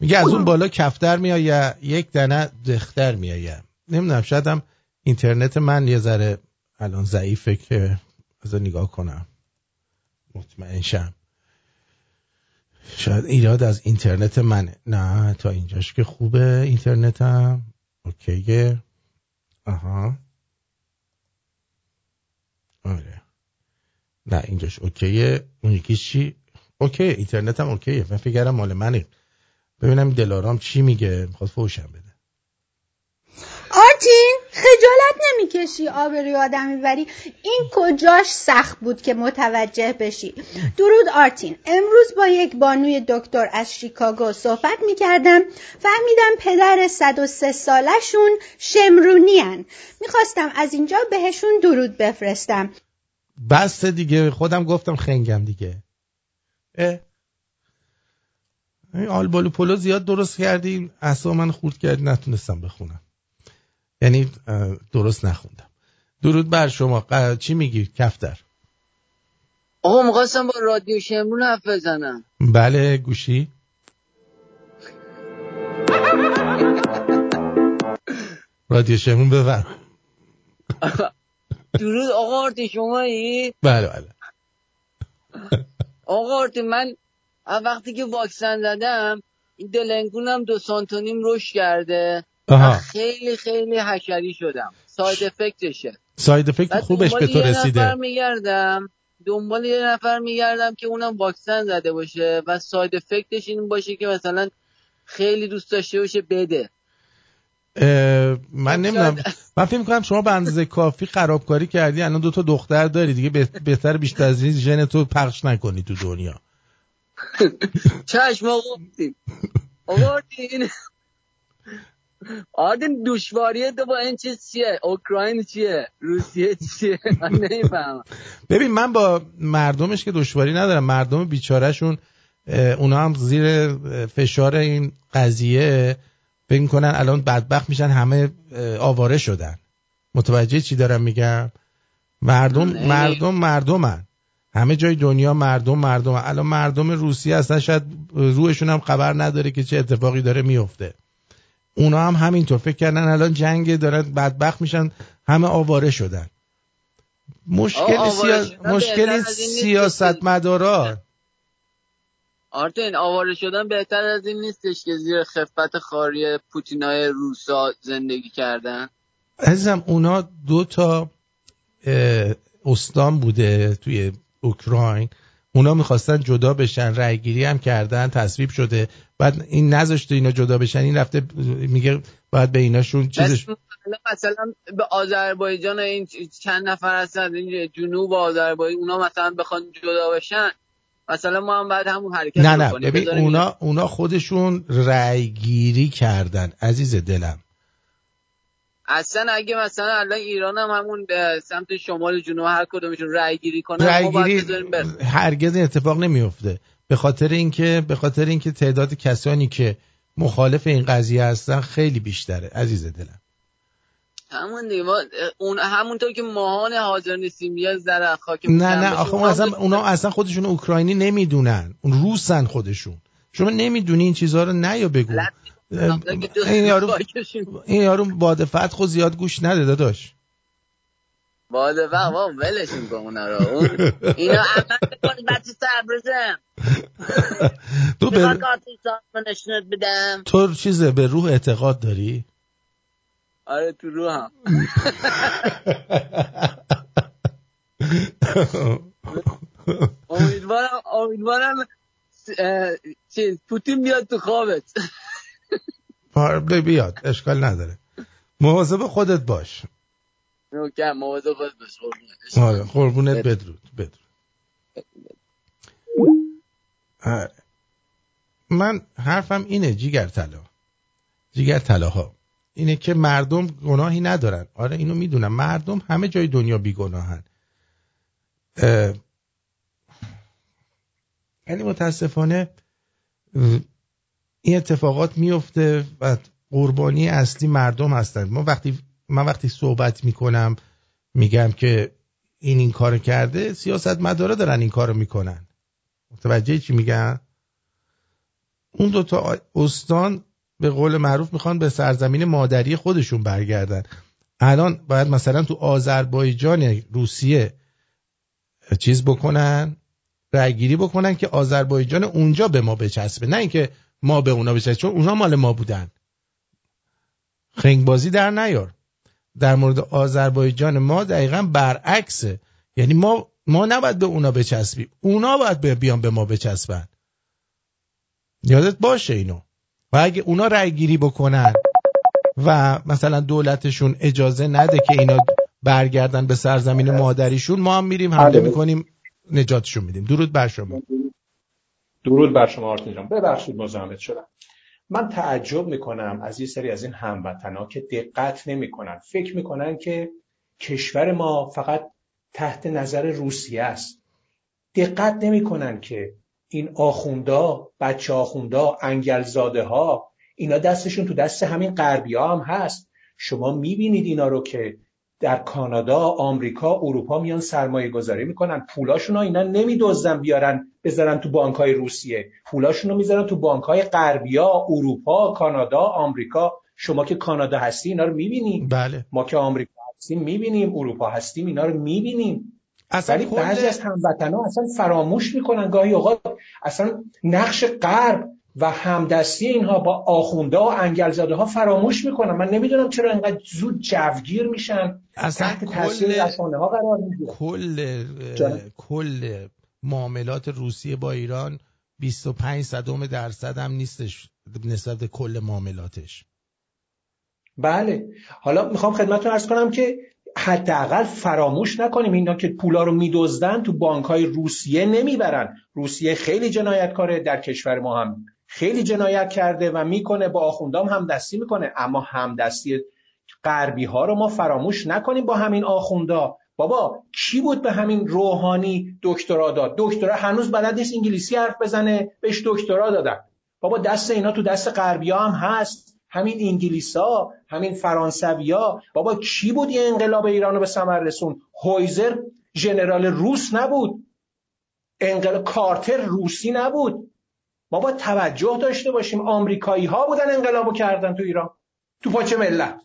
میگه از اون بالا کفتر میآیه یک دنه دختر میآیه نمی‌دونم شاید هم اینترنت من یه ذره الان ضعیفه که از نگاه کنم. مطمئن شم شاید ایراد از اینترنت منه. نه تا اینجاش که خوبه اینترنتم. اوکیه آها. آره. نه اینجاش اوکیه. اون یکی چی؟ اوکی اینترنت اوکیه. من فکرم مال منه. ببینم دلارام چی میگه. می‌خواد فوشم بده. آرتین! خجالت نمی‌کشی آبروی آدم می‌بری. این کجاش سخت بود که متوجه بشی؟ درود آرتین. امروز با یک بانوی دکتر از شیکاگو صحبت می‌کردم. فهمیدم پدر 103 سالشون شمرونیان می‌خواستم از اینجا بهشون درود بفرستم. بس دیگه. خودم گفتم خنگم دیگه. اه. آلبالو پلو زیاد درست کردیم اصلا من خورد کردی نتونستم بخونم. یعنی درست نخوندم. درود بر شما. چی میگی؟ کفتر. آقا می‌خواستم با رادیو شمرون حرف بزنم. بله گوشی. رادیو شمرون ببر درود آقا آرتی شما ای؟ بله بله. آقا آرتی من وقتی که واکسن زدم این دلنگونم دو سانتو نیم رشد کرده. خیلی خیلی حشری شدم. side effect شه. side effect خوبش به تو رسیده. نفر میگردم. دنبال یه نفر میگردم که اونم واکسن زده باشه و side effect ش این باشه که مثلا خیلی دوست داشته باشه بده. من نمی‌دونم. من فکر می‌کنم شما به اندازه کافی خرابکاری کردی. الان دو تا دختر داری دیگه. بهتر بیشتر از این ژن تو پخش نکنی تو دنیا. چشم آقا آقا آدم دشواریه تو با این چیز چیه؟ اوکراین چیه؟ روسیه چیه؟ من نمی‌فهمم. ببین من با مردمش که دشواری ندارم. مردم بیچارهشون اونا هم زیر فشار این قضیه فکر می‌کنن الان بدبخت میشن همه آواره شدن. متوجه چی دارم میگم؟ مردم مردم مردمن. همه جای دنیا مردم مردم الان مردم روسیه اصلا شاید روحشون هم خبر نداره که چه اتفاقی داره میفته اونا هم همینطور فکر کردن الان جنگ دارن بدبخت میشن همه آواره شدن. مشکل, سیا... مشکل سیاست مدارا آرتین آواره شدن بهتر از این نیستش که زیر خفت خاری پوتینای روسا زندگی کردن؟ عزیزم اونا دو تا استان بوده توی اوکراین. اونا می‌خواستن جدا بشن رأی گیری هم کردن تصویب شده. بعد این نذاشته اینا جدا بشن این رفته میگه باید به ایناشون چیزش مثلا به آذربایجان این چند نفر هستن این جنوب آذربایجان اونا مثلا بخوان جدا بشن مثلا ما هم بعد همون حرکت نه نه ببین اونا اونا خودشون رأی گیری کردن عزیز دلم. اصلا اگه مثلا الان ایران هم همون به سمت شمال جنوب هر کدومشون رأی گیری کنن رأی گیری هرگز اتفاق نمیفته. به خاطر اینکه به خاطر اینکه تعداد کسانی که مخالف این قضیه هستن خیلی بیشتره. عزیز دلم. همون دیگه. اون همونطور که ماهان حاضر نیستیم بیا زر خاک نه نه. آخه اون اصلا اونا اصلا خودشون اوکراینی نمی‌دونن. اون روسن خودشون. شما نمی‌دونی این چیزها رو نه یا بگو. این یارو این یارو باد فتح زیاد گوش نده داداش. باد فتح ما ولش کن اونا رو. اینا عمل کنی بچه تبرزم تو به تو چیزه به روح اعتقاد داری؟ آره تو رو هم امیدوارم امیدوارم چیز پوتین بیاد تو خوابت. بیاد اشکال نداره. مواظب خودت باش. نوکم مواظب خودت باش قربونت آره قربونت بدرود بدرود. آره. من حرفم اینه جیگر طلا. جیگر طلاها. اینه که مردم گناهی ندارن. آره اینو می‌دونم. مردم همه جای دنیا بیگناهن. یعنی متاسفانه این اتفاقات میفته و قربانی اصلی مردم هستند ما وقتی من وقتی صحبت می‌کنم میگم که این این کار کرده سیاست مداره دارن این کارو می‌کنن. متوجه چی میگن اون دوتا استان به قول معروف می‌خوان به سرزمین مادری خودشون برگردن. الان باید مثلا تو آذربایجان روسیه چیز بکنن رأیگیری بکنن که آذربایجان اونجا به ما بچسبه. نه اینکه ما به اونا بچسبه چون اونا مال ما بودن. خنگبازی در نیار. در مورد آذربایجان ما دقیقا برعکسه. یعنی ما ما نباید به اونا بچسبیم. اونا باید بیان به ما بچسبن. یادت باشه اینو. و اگه اونا رأی گیری بکنن و مثلا دولتشون اجازه نده که اینا برگردن به سرزمین مادریشون ما هم میریم حمله بله. می‌کنیم نجاتشون میدیم. درود بر شما. درود بر شما آرتین جان. ببخشید مزاحمت شدم. من تعجب می‌کنم از یه سری از این هموطنا که دقت نمی‌کنن. فکر می‌کنن که کشور ما فقط تحت نظر روسیه است. دقت نمی‌کنن که این آخوندا بچه آخوندا انگلزاده ها اینا دستشون تو دست همین غربی هم هست. شما می‌بینید اینا رو که در کانادا، آمریکا، اروپا میان سرمایه گذاری می‌کنن. پولاشون اینا نمیدزدن بیارن بذارن تو بانک های روسیه. پولاشون رو می‌ذارن تو بانک های غربیا اروپا کانادا آمریکا. شما که کانادا هستی اینا رو می‌بینیم. بله. ما که آمریکا هستیم می‌بینیم. اروپا هستیم اینا رو می‌بینیم. اصلا ولی بعضی از هموطنا اصلا فراموش می‌کنن. گاهی اوقات اصلا نقش غرب و همدستی اینها با آخونده و انگلزاده ها فراموش می‌کنن. من نمی‌دونم چرا اینقدر زود جوگیر میشن. اصلا تحت تاثیر رسانه ها قرار می‌گیرن کل کل معاملات روسیه با ایران 25 صدم درصد هم نیستش نسبت کل معاملاتش. بله. حالا می‌خوام خدمتتون ارز کنم که حداقل فراموش نکنیم اینا که پولا رو میدزدن تو بانک های روسیه نمی‌برن. روسیه خیلی جنایتکاره در کشور ما هم. خیلی جنایت کرده و می‌کنه با آخوندام هم دستی می‌کنه. اما همدستی غربی ها رو ما فراموش نکنیم با همین آخوندا. بابا کی بود به همین روحانی دکترا داد؟ دکترا هنوز بلد نیست انگلیسی حرف بزنه بهش دکترا دادن. بابا دست اینا تو دست غربی هم هست. همین انگلیسا همین فرانسویا بابا کی بود یه انقلاب ایران رو به ثمر رسون؟ هویزر ژنرال روس نبود. انقلاب کارتر روسی نبود. ما با توجه داشته باشیم. آمریکایی ها بودن انقلابو کردن تو ایران. تو پاچه ملت.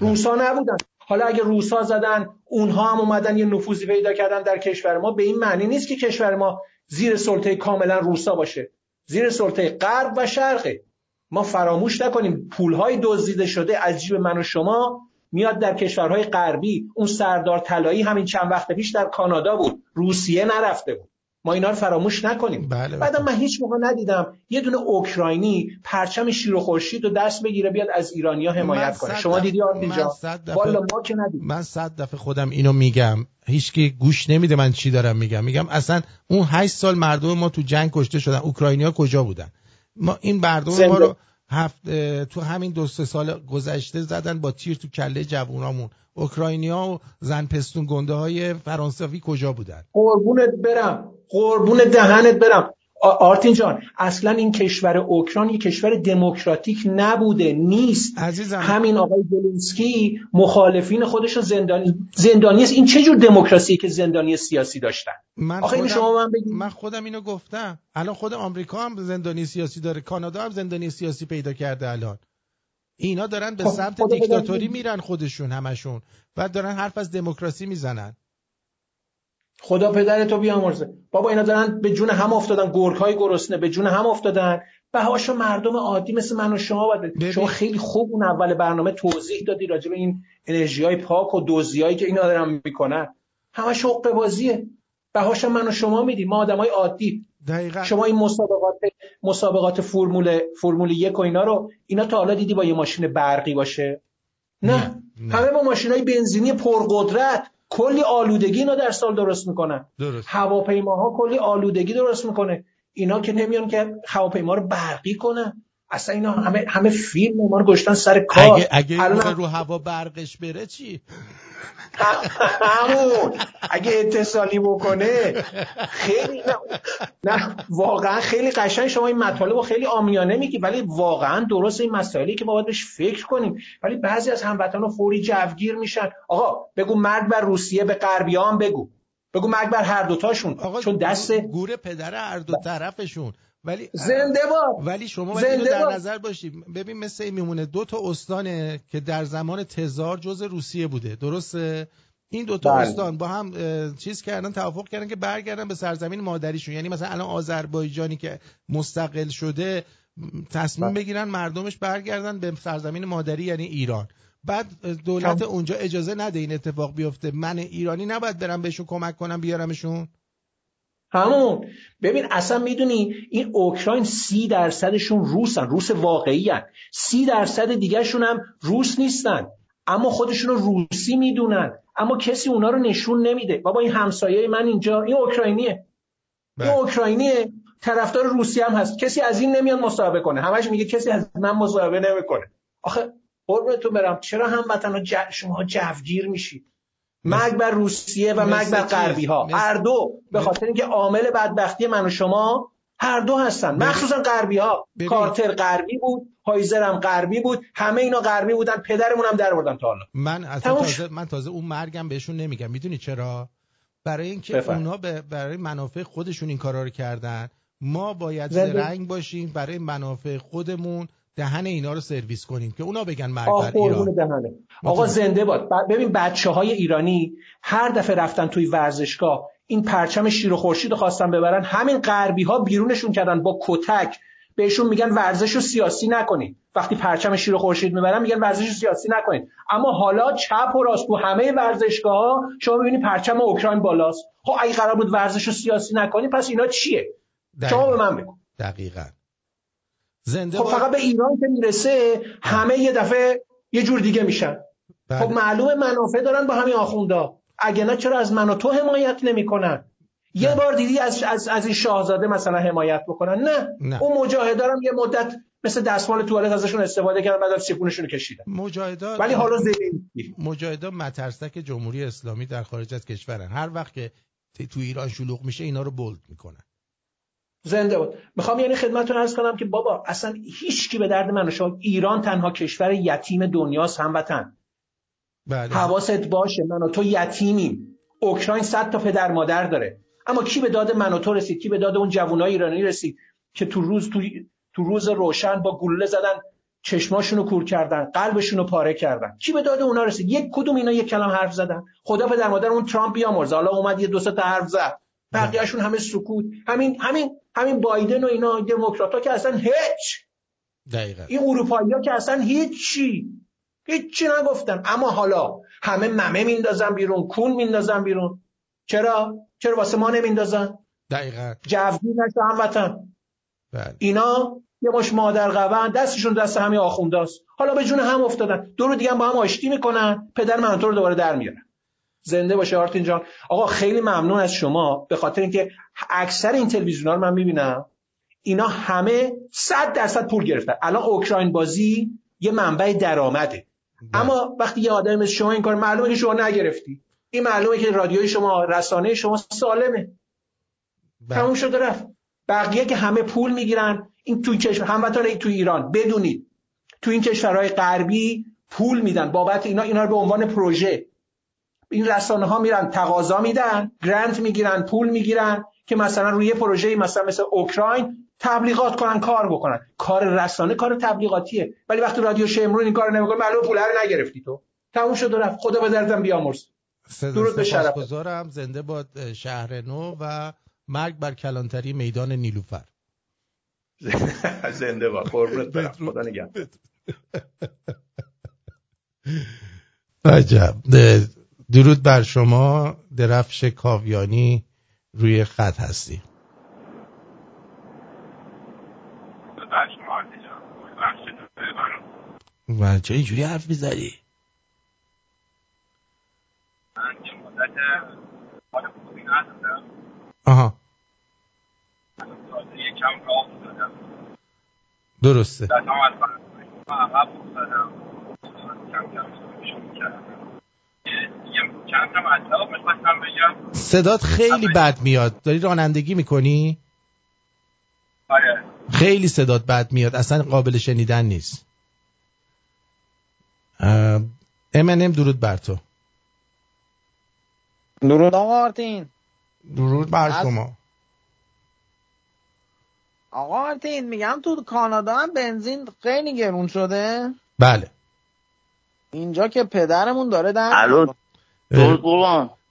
روسا نبودن. حالا اگه روسا زدن اونها هم اومدن یه نفوذی پیدا کردن در کشور ما. به این معنی نیست که کشور ما زیر سلطه کاملا روسا باشه. زیر سلطه غرب و شرقه. ما فراموش نکنیم پولهای دزدیده شده از جیب من و شما میاد در کشورهای غربی. اون سردار طلایی همین چند وقت پیش در کانادا بود. روسیه نرفته بود. ما اینا رو فراموش نکنیم. بله بعد من هیچ موقع ندیدم یه دونه اوکراینی پرچم شیر و خورشید رو دست بگیره بیاد از ایرانیا حمایت کنه. شما دیدی اینجا والا ما که ندیدیم. من صد دفعه خودم اینو میگم. هیچکی گوش نمیده من چی دارم میگم. میگم اصلا اون هشت سال مردم ما تو جنگ کشته شدن. اوکراینیا کجا بودن؟ ما این مردم ما رو هفت تو همین دو سه سال گذشته زدن با تیر تو کله جوونامون. اوکراینیا و زن پستون گنده های فرانسوی کجا بودن؟ قربونت برم. قربون دهنت برم. آرتین جان اصلا این کشور اوکراین یک کشور دموکراتیک نبوده نیست. عزیزم. همین آقای زلنسکی مخالفین خودش زندانی زندانی است. این چه جور دموکراسی که زندانی سیاسی داشتن؟ من آخه خودم... شما من بگید. من خودم اینو گفتم. الان خود آمریکا هم زندانی سیاسی داره کانادا هم زندانی سیاسی پیدا کرده الان. اینا دارن به خب، سمت خدا دیکتاتوری بدن. میرن خودشون همشون. و دارن حرف از دموکراسی می‌زنن. خدا پدر تو بیامرزه. بابا اینا دارن به جون هم افتادن گرگ های گرسنه به جون هم افتادن. بهاشو مردم عادی مثل من و شما باید. شما خیلی خوب اون اول برنامه توضیح دادی راجع به این انرژی های پاک و دزدیایی که اینا دارن می‌کنن. همش حقوق بازیه. بهاشو من و شما میدیم. ما آدمای عادی. دقیقا. شما این مسابقات مسابقات فرمول فرمول یک و اینا رو اینا تا حالا دیدی با یه ماشین برقی باشه؟ نه, نه. همه با ماشین های بنزینی پرقدرت. کلی آلودگی اینا در سال درست می‌کنن. درست. هواپیماها کلی آلودگی درست می‌کنه. اینا که نمیان که هواپیما رو برقی کنن. اصلا اینا همه همه فیلم ما رو گشتن سر کار. اگه اگه الان رو هوا برقش بره چی؟ همون اگه اتصالی بکنه خیلی نه, نه واقعا خیلی قشنگ شما این مطالب رو خیلی آمیانه میگی ولی واقعا درست این مسائلی که ما باید بهش فکر کنیم. ولی بعضی از هموطنان فوری جوگیر میشن. آقا بگو مرگ بر روسیه به غربیان بگو. بگو مرگ بر هر دوتاشون چون دست گور پدر هر دو طرفشون. ولی زنده باد. ولی شما باید اینو در. نظر باشید ببین مثل این میمونه. دو تا استانه که در زمان تزار جز روسیه بوده. درسته؟ این دو تا بله. استان با هم چیز کردن توافق کردن که برگردن به سرزمین مادریشون. یعنی مثلا الان آذربایجانی که مستقل شده تصمیم بله. بگیرن مردمش برگردن به سرزمین مادری یعنی ایران. بعد دولت کم. اونجا اجازه نده این اتفاق بیفته. من ایرانی نباید برم بهشون کمک کنم بیارمشون؟ همون ببین اصلا می‌دونی این اوکراین سی درصدشون روسن روس واقعی هن. سی درصد دیگرشون هم روس نیستن. اما خودشون رو روسی می‌دونن. اما کسی اونا رو نشون نمیده. بابا این همسایه من اینجا این اوکراینیه. این بله. اوکراینیه. طرفدار روسیه هم هست. کسی از این نمیاد مصاحبه کنه. همش میگه کسی از من مصاحبه نمی‌کنه. آخه قربونتون برم. چرا هموطنا ج... شما جوگیر میشید؟ مرگ بر روسیه و مرگ بر. غربی ها هر دو به خاطر اینکه عامل بدبختی من و شما هر دو هستن. مخصوصا غربی ها. کارتر غربی بود هایزر هم غربی بود همه اینا غربی بودن پدرمون هم در بردن تا حالا من اصلا تازه من تازه اون مرگم بهشون نمیگم می‌دونی چرا برای اینکه. اونا به برای منافع خودشون این کارا رو کردن ما باید زنده. زرنگ باشیم برای منافع خودمون دهن اینا رو سرویس کنیم که اونا بگن مرگ بر ایران. دهنه آقا زنده باد. ببین بچه های ایرانی هر دفعه رفتن توی ورزشگاه این پرچم شیر و خورشید رو خواستن ببرن همین غربی ها بیرونشون کردن با کتک. بهشون میگن ورزش رو سیاسی نکنید وقتی پرچم شیر و خورشید می‌برن میگن ورزش رو سیاسی نکنید اما حالا چپ و راست تو همه ورزشگاه ها شما می‌بینید پرچم اوکراین بالاست. خب اگه قرار بود ورزش رو سیاسی نکنید پس اینا چیه؟ شما به من بگو. دقیقا. زنده خب. فقط به ایران که می‌رسه همه یه دفعه یه جور دیگه میشن. بله. خب معلومه منافع دارن با همین آخوندا. اگه نه چرا از من و تو حمایت نمی‌کنن؟ یه نه. بار دیدی از, از, از این شاهزاده مثلا حمایت بکنن؟ نه, نه. اون مجاهدارم یه مدت مثل دستمال توالت ازشون استفاده کردن بعد سیپونشون کشیدن. مجاهدا ولی حالا زلنسکی مجاهدا مترسک جمهوری اسلامی در خارج از کشورن. هر وقت که تو ایران شلوغ میشه اینا رو بولد می‌کنن. زنده بود. می‌خوام یعنی خدمتتون عرض کنم که بابا اصلا هیچ کی به درد من شما ایران تنها کشور یتیم دنیاست هموطن. بله. حواست باشه من و تو یتیمیم. اوکراین صد تا پدر مادر داره. اما کی به داد من و تو رسید؟ کی به داد اون جوانای ایرانی رسید که تو روز تو, تو روز روشن با گلوله زدن چشماشونو کور کردن قلبشونو پاره کردن. کی به داد اونا رسید؟ یک کدوم اینا یک کلام حرف زدن. خدا پدر مادر اون ترامپ بیامرزه. حالا اومد یه دو تا حرف زد. بقیه‌شون همه سکوت. همین همین همین بایدن و اینا دموکرات‌ها که اصلا هیچ. دقیقا. این اروپایی‌ها که اصلا هیچی. هیچی نگفتن. اما حالا همه ممه میندازن بیرون کون میندازن بیرون. چرا؟ چرا واسه ما نمیندازن؟ دقیقا. جوگیر نشو هموطن. بله. اینا یه مش مادر قوان دستشون دست همین آخونداست. حالا به جون هم افتادن. دو رو دیگه با هم آشتی می‌کنن. پدر من تو رو دوباره در میارن. زنده باشه آرتین جان. آقا خیلی ممنون از شما. به خاطر اینکه اکثر این تلویزیونا رو من می‌بینم. اینا همه صد درصد پول گرفتن. الان اوکراین بازی یه منبع درآمده. اما وقتی یه آدم مثل شما این کار معلومه که شما نگرفتی. این معلومه که رادیوی شما رسانه شما سالمه. تموم شده رفت. بقیه که همه پول می‌گیرن این توی کشور هموطن تو ایران بدونید. تو این کشورهای غربی پول میدن. بابت اینا اینا رو به عنوان پروژه. این رسانه ها میرن تقاضا میدن گرانت می‌گیرن پول می‌گیرن که مثلا روی پروژه مثلا مثل اوکراین تبلیغات کنن کار بکنن. کار رسانه کار تبلیغاتیه. ولی وقتی رادیو شمرون این کار نمی‌کنه معلومه پول رو نگرفتی تو. تموم شد و رفت. خدا به دردم بیامرز. درود به شرف. زنده با شهر نو و مرگ بر کلانتری میدان نیلوفر. زنده با. قربونت برم. خدا نگم عجب. درود بر شما درفش کاویانی روی خط هستی و چه اینجوری حرف می‌زنی؟ آها. درسته. چند تا مطلب می‌خواستم بگم صدات خیلی بد میاد. داری رانندگی می‌کنی؟ آره. خیلی صدات بد میاد. اصلا قابل شنیدن نیست. امنم درود بر تو. درود آقا آرتین. درود بر شما. آقا آرتین میگم تو کانادا هم بنزین خیلی گرون شده. بله. اینجا که پدرمون داره در الو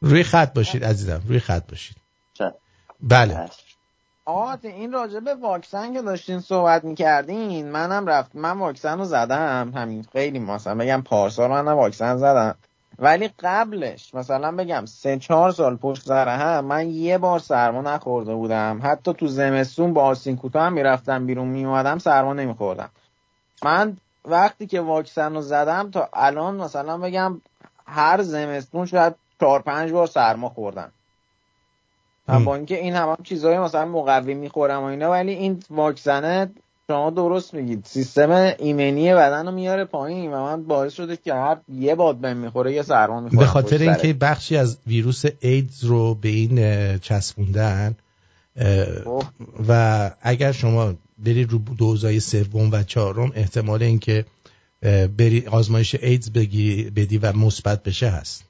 روی خط باشید عزیزم روی خط باشید. بله. آقا این راجع به واکسن که داشتین صحبت می‌کردین منم رفت من واکسن رو زدم همین خیلی مثلا بگم پارسال منم واکسن زدم. ولی قبلش مثلا بگم سه چهار سال پشت سر هم من یه بار سرما نخورده بودم. حتی تو زمستون با آسین کوتاه هم می‌رفتم بیرون میومدم سرما نمیخوردم. من وقتی که واکسن رو زدم تا الان مثلا بگم هر زمستون شاید چهار پنج بار سرما خوردم با اینکه این هم, هم چیزهای مثلا مقوی می‌خورم و اینا ولی این واکسنه شما درست میگید. سیستم ایمنی بدن رو میاره پایین و من باعث شده که هر یه باد بهم می‌خوره یه سرما می‌خوره به خاطر اینکه بخشی از ویروس ایدز رو به این چسبوندن و اگر شما بری رو دوزای سوم و چهارم احتمال اینکه بری آزمایش ایدز بگی بدی و مثبت بشه هست.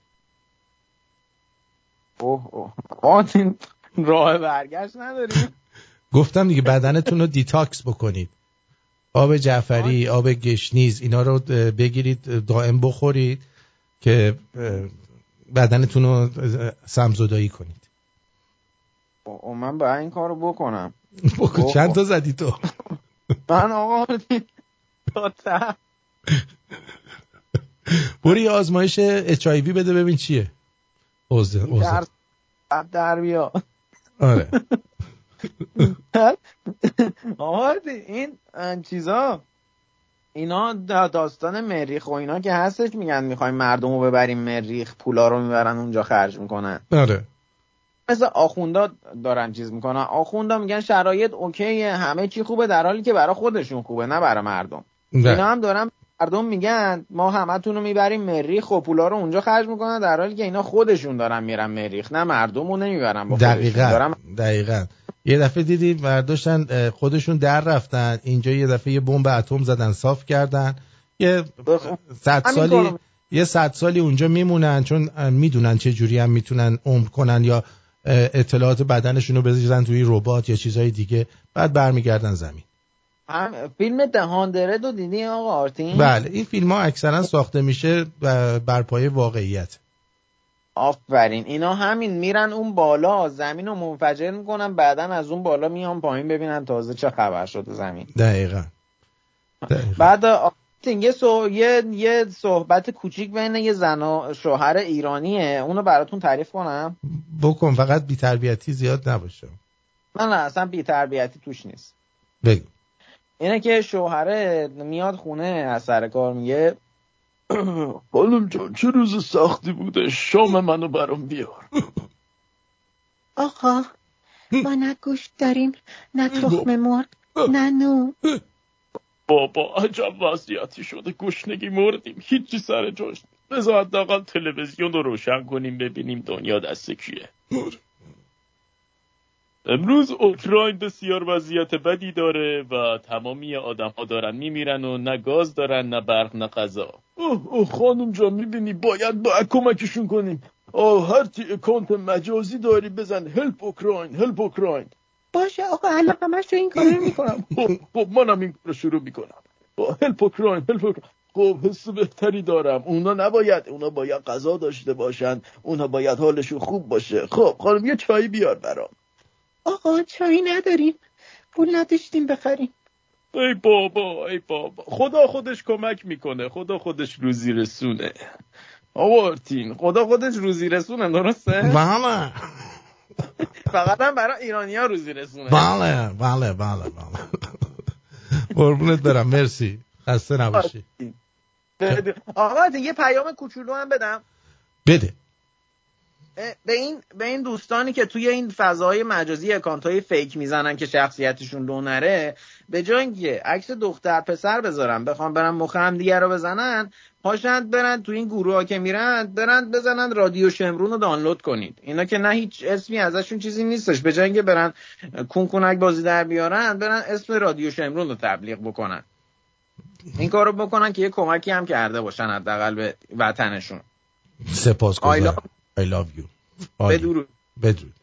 اوه اوه. راه برگشت نداریم. گفتم دیگه بدنتون رو detox بکنید. آب جعفری آب گشنیز اینا رو بگیرید دائم بخورید که بدنتون رو سمزدایی کنید. او من باید این کار رو بکنم. بکن چند تا زدی تو؟ من آقا برو یه آزمایش H بده ببین چیه. اوزه در بیا. آره. آقا این چیزا اینا داستان مریخ و اینا که هستش میگن می‌خوایم مردم رو ببریم مریخ پولا رو می‌برن اونجا خرج می‌کنن. آره. مثل آخوندا دارن چیز می‌کنن. آخوندا میگن شرایط اوکی همه چی خوبه در حالی که برای خودشون خوبه نه برای مردم. ده. اینا هم دارن مردم میگن ما همتون رو می‌بریم مریخ و پولا رو اونجا خرج می‌کنن در حالی که اینا خودشون دارن میرن مریخ نه مردم رو نمی‌برن با دقیقا دارن... دقیقا. یه دفعه دیدید برداشتن خودشون در رفتن اینجا یه دفعه یه بمب اتم زدن صاف کردن. یه صد سالی یه صد سالی اونجا میمونن چون می‌دونن چه جوری هم می‌تونن عمر کنن یا اطلاعات بدنشون رو بذارن توی ربات یا چیزهای دیگه. بعد برمیگردن زمین. فیلم دهاندره رو دیدی آقا آرتین؟ بله این فیلم ها اکثرا ساخته میشه بر پایه واقعیت. آفرین. اینا همین میرن اون بالا زمین رو منفجر می‌کنن بعدا از اون بالا میان پایین ببینن تازه چه خبر شده زمین. دقیقا, دقیقا. بعد یه, صح... یه... یه صحبت کوچیک بین یه زن و شوهر ایرانیه. اونو براتون تعریف کنم. بکن فقط بی تربیتی زیاد نباشه. نه نه اصلا بی تربیتی توش نیست. بگو. اینه که شوهره میاد خونه از سر کار میگه خانم جان چه روز سختی بوده؟ شام منو برام بیار. آقا ما نه گوشت داریم نه تخم مرغ ننو بابا عجب وضعیتی شده. گشنگی مردیم. هیچی سر جاش بذار حداقل تلویزیون رو روشن کنیم ببینیم دنیا دست کیه. امروز اوکراین بسیار وضعیت بدی داره و تمامی آدم ها دارن میمیرن و نه گاز دارن نه برق نه غذا. اوه اوه خانم جا می‌بینی باید با کمکشون کنیم. آه هر تی اکانت مجازی داری بزن. هلپ اوکراین هلپ اوکراین باشه آقا الان همش این کار رو می‌کنم. خب خب منم این کار شروع می‌کنم. با هلپ اوکراین هلپ اوکراین خب حس بهتری دارم. اونا نباید اونا باید غذا داشته باشن. اونا باید حالشون خوب باشه. خب خانم یه چایی بیار برام. آقا چایی نداریم. پول نداشتیم بخریم. ای بابا ای بابا. خدا خودش کمک می‌کنه. خدا خودش روزی رسونه. آوارتین خدا خودش روزی رسونه درسته؟ بله. فقط هم برای ایرانی ها روزی رسونه. بله بله بله بله. قربونت برم مرسی. خسته نباشی. آقا یه پیام کوچولو هم بدم. بده. به این به این دوستانی که توی این فضای مجازی اکانت های فیک می‌زنن که شخصیتشون لو نره به جای اینکه عکس دختر پسر بذارن بخوام برن مخ هم دیگه رو بزنن پاشند برن تو این گروه ها که میرن برن بزنن رادیو شمرون رو دانلود کنید. اینا که نه هیچ اسمی ازشون چیزی نیستش. به جای اینکه برن کونکونک بازی در بیارن برن اسم رادیو شمرون رو تبلیغ بکنن. این کارو بکنن که یه کمکی هم کرده باشن حداقل به وطنشون. سپاسگزارم. I love you. بدرود بدرود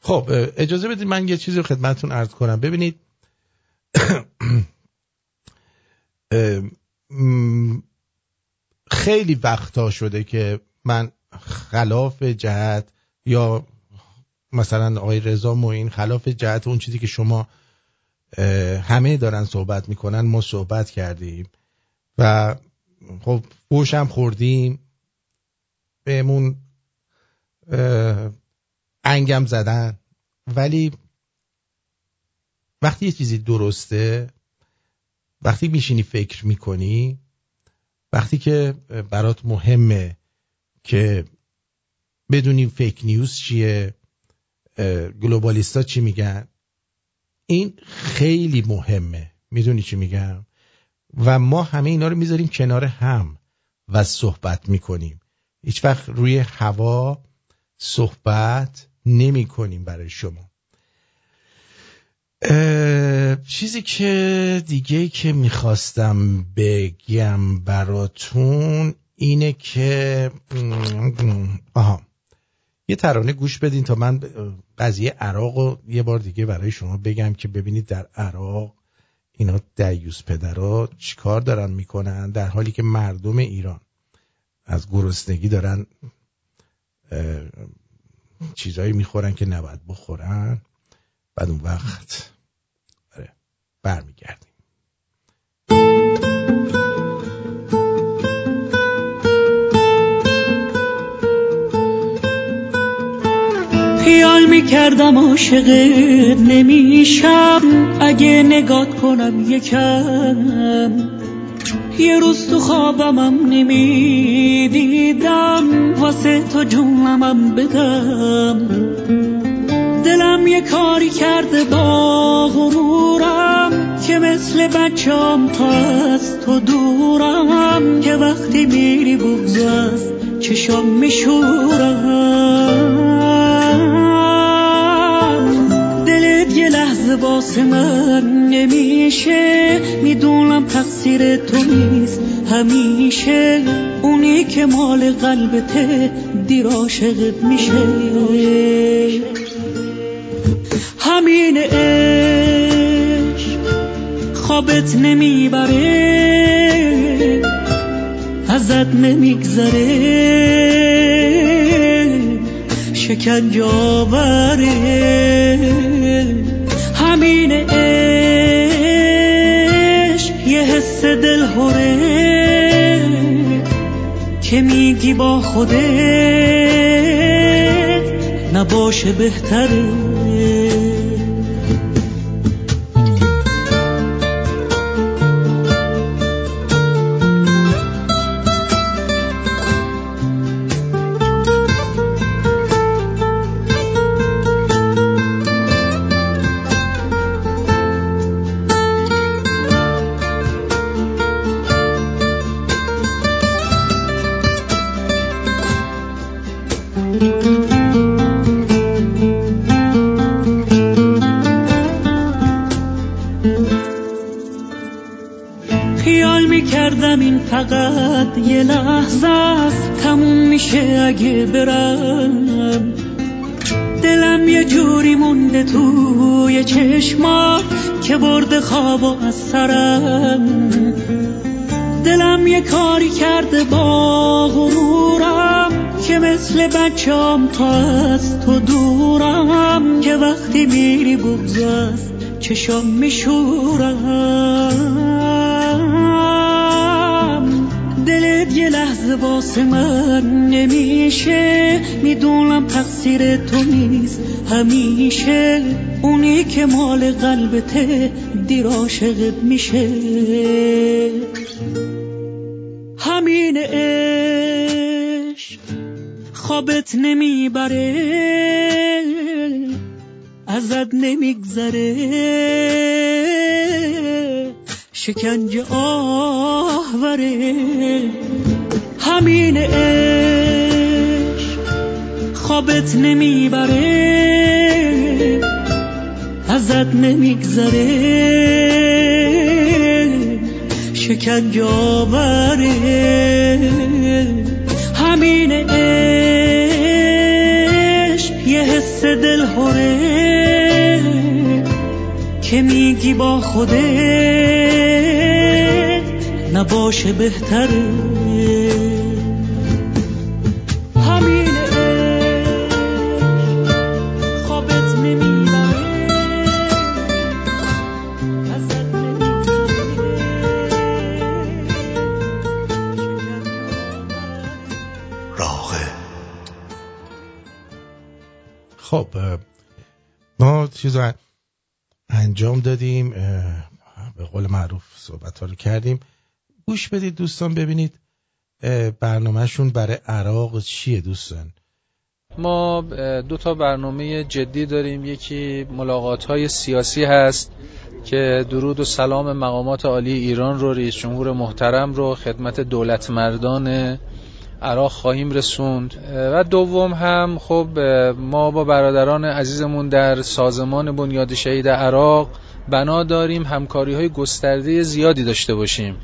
خب اجازه بدید من یه چیزی رو خدمتتون عرض کنم. ببینید خیلی وقتا شده که من خلاف جهت یا مثلا آقای رضا معین خلاف جهت اون چیزی که شما همه دارن صحبت می‌کنن ما صحبت کردیم و خب فوشم خوردیم. بهمون انگم زدن. ولی وقتی یه چیزی درسته وقتی میشینی فکر می‌کنی وقتی که برات مهمه که بدونیم فیک نیوز چیه گلوبالیستا چی میگن این خیلی مهمه. می‌دونی چی میگم؟ و ما همه اینا رو می‌ذاریم کنار هم و صحبت می‌کنیم. هیچ وقت روی هوا صحبت نمی کنیم برای شما. چیزی که دیگه که می‌خواستم بگم براتون اینه که آها یه ترانه گوش بدین تا من قضیه عراق رو یه بار دیگه برای شما بگم که ببینید در عراق اینا دیوز پدرها چیکار دارن می‌کنن در حالی که مردم ایران از گرسنگی دارن چیزایی می‌خورن که نباید بخورن. بعد اون وقت آره، برمیگردیم. خیال می‌کردم عاشقت نمیشم اگه نگات کنم یکم. یه روز تو خوابمم نمی‌دیدم. واسه تو جونمم بدم. دلم یه کاری کرده با غرورم که مثل بچم تا از تو دورم. که وقتی میری از چشم میشورم. واسه من نمیشه می‌دونم تقصیر تو نیست همیشه اونی که مال قلبته دیر عاشقت میشه. همین عشق خوابت نمی‌بره ازت نمیگذره. شکنجه آوره. همین عشق یه حس دلهوره که میگی با خودت نباشه بهتره. میشه اگه برم. دلم یه جوری مونده توی چشما که برده خواب و از سرم. دلم یه کاری کرده با غرورم که مثل بچم تا از تو دورم. که وقتی میری بگذست چشم میشورم. دلت یه لحظه واسه من نمیشه می‌دونم تقصیر تو نیست همیشه اونی که مال قلبته دیر عاشقت میشه همین عشق خوابت نمی‌بره ازت نمیگذره شکنج آهوره همین عشق خوابت نمی‌بره ازت نمیگذره. شکنج آوره. همین عشق یه حس دلهوره. که میگی با خودت نباشه بهتره خب ما چیز انجام دادیم به قول معروف صحبت ها رو کردیم. گوش بدید دوستان ببینید برنامهشون برای عراق چیه دوستان؟ ما دو تا برنامه جدی داریم. یکی ملاقات های سیاسی هست که درود و سلام مقامات عالی ایران رو رئیس جمهور محترم رو خدمت دولت مردان عراق خواهیم رسوند. و دوم هم خب ما با برادران عزیزمون در سازمان بنیاد شهید عراق بنا داریم همکاری های گسترده زیادی داشته باشیم.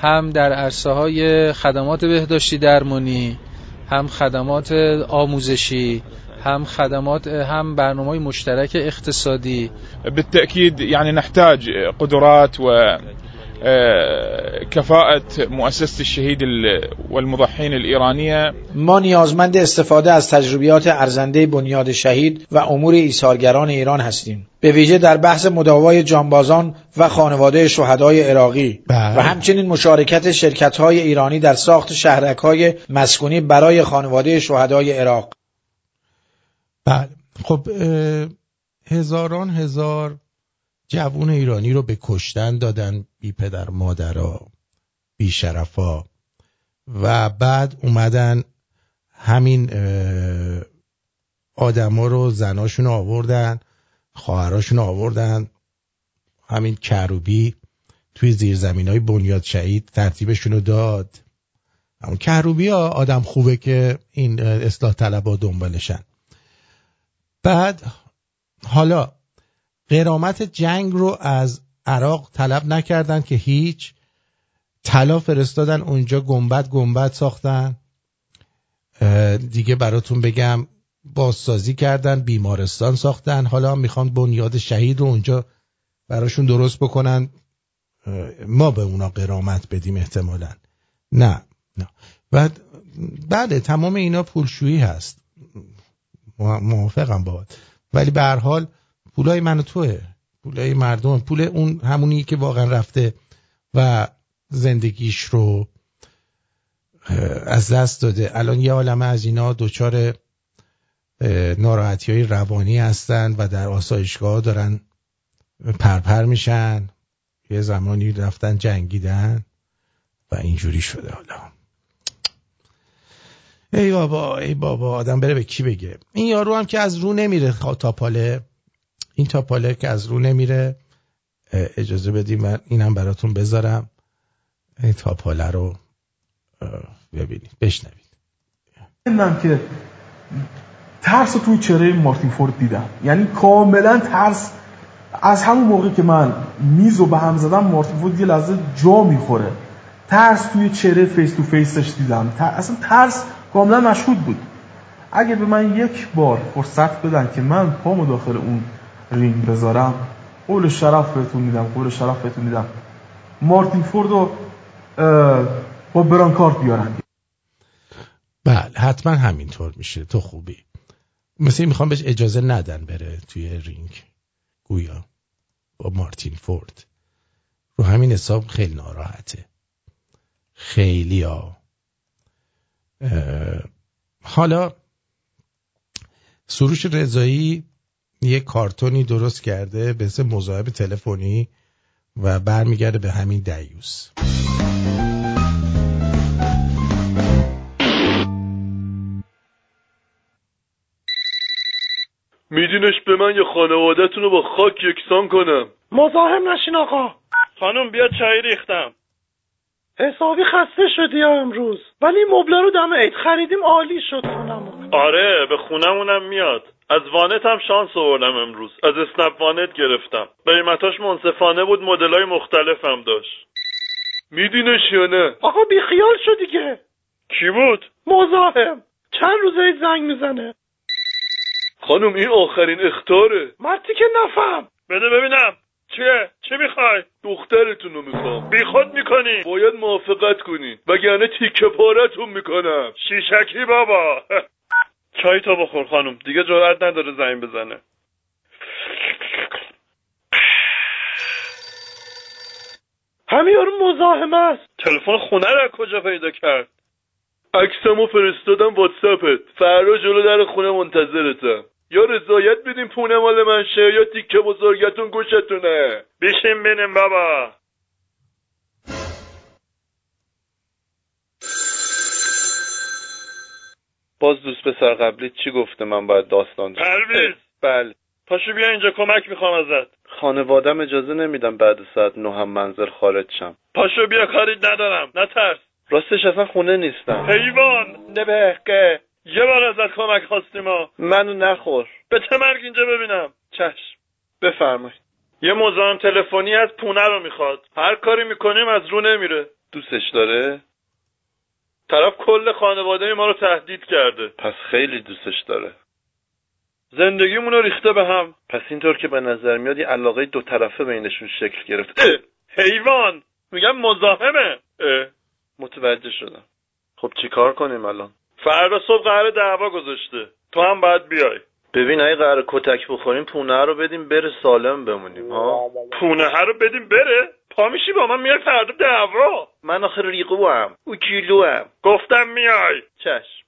هم در عرصه های خدمات بهداشتی درمانی هم خدمات آموزشی هم خدمات هم برنامه مشترک اقتصادی. بالتأكيد يعني نحتاج قدرات و كفاءة مؤسسة الشهيد والمضحين الإيرانية. ما نیازمند استفاده از تجربیات ارزنده بنیاد شهید و امور ایثارگران ایران هستیم. به ویژه در بحث مداوای جانبازان و خانواده شهدای عراقی. و همچنین مشارکت شرکت های ایرانی در ساخت شهرک های مسکونی برای خانواده شهدای عراق. بله. خب هزاران هزار جوون ایرانی رو به کشتن دادن بی پدر مادرها بی شرفا. و بعد اومدن همین آدما رو زناشون آوردن خواهراشون آوردن. همین کروبی توی زیرزمین های بنیاد شهید ترتیبشون رو داد. همون کروبی ها آدم خوبه که این اصلاح طلب ها دنبالشن. بعد حالا قرامت جنگ رو از عراق طلب نکردن که هیچ. طلا فرستادن اونجا گنبد گنبد ساختن. دیگه براتون بگم بازسازی کردن بیمارستان ساختن. حالا می‌خوان بنیاد شهید رو اونجا براشون درست بکنن. ما به اونا قرامت بدیم احتمالا. نه نه. بعد بله تمام اینا پولشویی هست. موافقم با. ولی به هر حال پولای من و توه. پولای مردم. پول اون همونی که واقعا رفته و زندگیش رو از دست داده. الان یه عالمه از اینا دچار ناراحتی های روانی هستن و در آسایشگاه دارن پرپر میشن. یه زمانی رفتن جنگیدن و اینجوری شده حالا. ای بابا ای بابا آدم بره به کی بگه؟ این یارو هم که از رو نمیره تاپاله این تاپاله که از رو نمیره اجازه بدیم من اینم براتون بذارم. این تاپاله رو ببینید بشنوید. من که ترس رو توی چهره مارتین فورد دیدم. یعنی کاملا ترس. از همون موقع که من میز رو به هم زدم مارتین فورد یه لحظه جا می‌خوره. ترس توی چهره face تو face ش دیدم. اصلا ترس کاملا مشهود بود. اگه به من یک بار فرصت بدن که من پامو داخل اون رینگ بذارم. قول شرف بهتون میدم قول شرف بهتون میدم. مارتین فورد رو با برانکارت بیارن. بله حتما همینطور میشه. تو خوبی. مثل می‌خوام بهش اجازه ندن بره توی رینگ. گویا با مارتین فورد. رو همین حساب خیلی ناراحته. خیلی ها. حالا سروش رضایی یه کارتونی درست کرده به اسم مصاحبه تلفنی و برمیگرده به همین دیوس میدینش به من یه خانوادهتون رو با خاک یکسان کنم. مزاحم نشین آقا. خانم بیا چای ریختم. حسابی خسته شدی امروز؟ ولی مبله رو دم عید خریدیم عالی شد خونمون. آره به خونمونم میاد. از وانت هم شانس آوردم امروز. از اسنپ وانت گرفتم. قیمتاش منصفانه بود مدلای مختلف هم داشت. میدینش یا نه؟ آقا بیخیال شو دیگه. کی بود؟ مزاحم. چند روزه زنگ می‌زنه. خانم این آخرین اختاره. مرتی که نفهم. بده ببینم. چیه؟ چه می‌خوای؟ دخترتون رو می‌خوام. بی خود می‌کنی. باید موافقت کنی. وگرنه تیکه پارتون می‌کنم. شیشکی بابا. چای تا بخور خانم. دیگه جرأت نداره زنگ بزنه. همین یارو مزاحم است. تلفن خونه رو کجا پیدا کرد؟ عکسمو فرستادم واتساپت. فردا جلو در خونه منتظرتم یا رضایت بدین پونه مال من شه یا تیکه بزرگتون گوشتونه. بشین بینیم بابا. باز دوست پسر قبلی چی گفته من باید داستان پرویز! بله. پاشو بیا اینجا کمک می‌خوام ازت. خانوادم اجازه نمیدم بعد ساعت نه هم منزل خارج شم. پاشو بیا کاری ندارم. نترس راستش اصلا خونه نیستم. حیوان! نبهقه. یه بار ازت کمک خواستیم ها. منو نخور. به مرگ اینجا ببینم؟ چشم. بفرمایید. یه مزاحم تلفنی از پونه رو می‌خواد. هر کاری می‌کنیم از رو نمیره. دوستش داره؟ طرف کل خانواده ما رو تهدید کرده. پس خیلی دوستش داره. زندگیمون رو ریخته به هم. پس اینطور که به نظر میاد یه علاقه دو طرفه بینشون شکل گرفت حیوان! میگم مزاحمه. متوجه شدم. خب چیکار کنیم الان؟ فردا صبح قرار دعوا گذاشته. تو هم باید بیای. ببین اگه قرار کتک بخوریم پونه رو بدیم بره سالم بمونیم ها؟ پونه رو بدیم بره. پا میشی با من میای فردا دعوا. من آخر ریقو هم. او کیلو هم. گفتم میای. چشم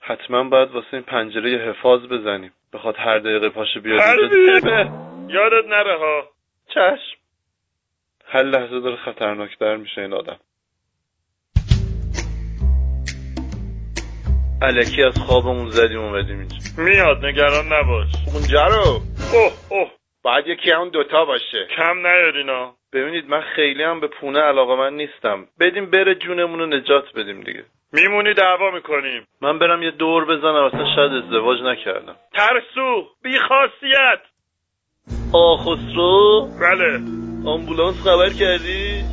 حتما باید واسه این پنجره حفاظ بزنیم. بخواد هر دقیقه پاشه بیاد یادت نره ها. چشم هر لحظه داره خطرناکتر میشه این آدم. علکی از خوابمون زدیم اومدیم اینجا میاد نگران نباش. اونجا رو؟ اوه اوه. باید یکی همون دوتا باشه. کم نیارینا ببینید من خیلی هم به پونه علاقه من نیستم. بدیم بره جونمون رو نجات بدیم دیگه. میمونی دعوا می‌کنیم. من برم یه دور بزنم اصلا شاید ازدواج نکردم. ترسو بیخاصیت. آ خسرو بله. آمبولانس خبر کردی؟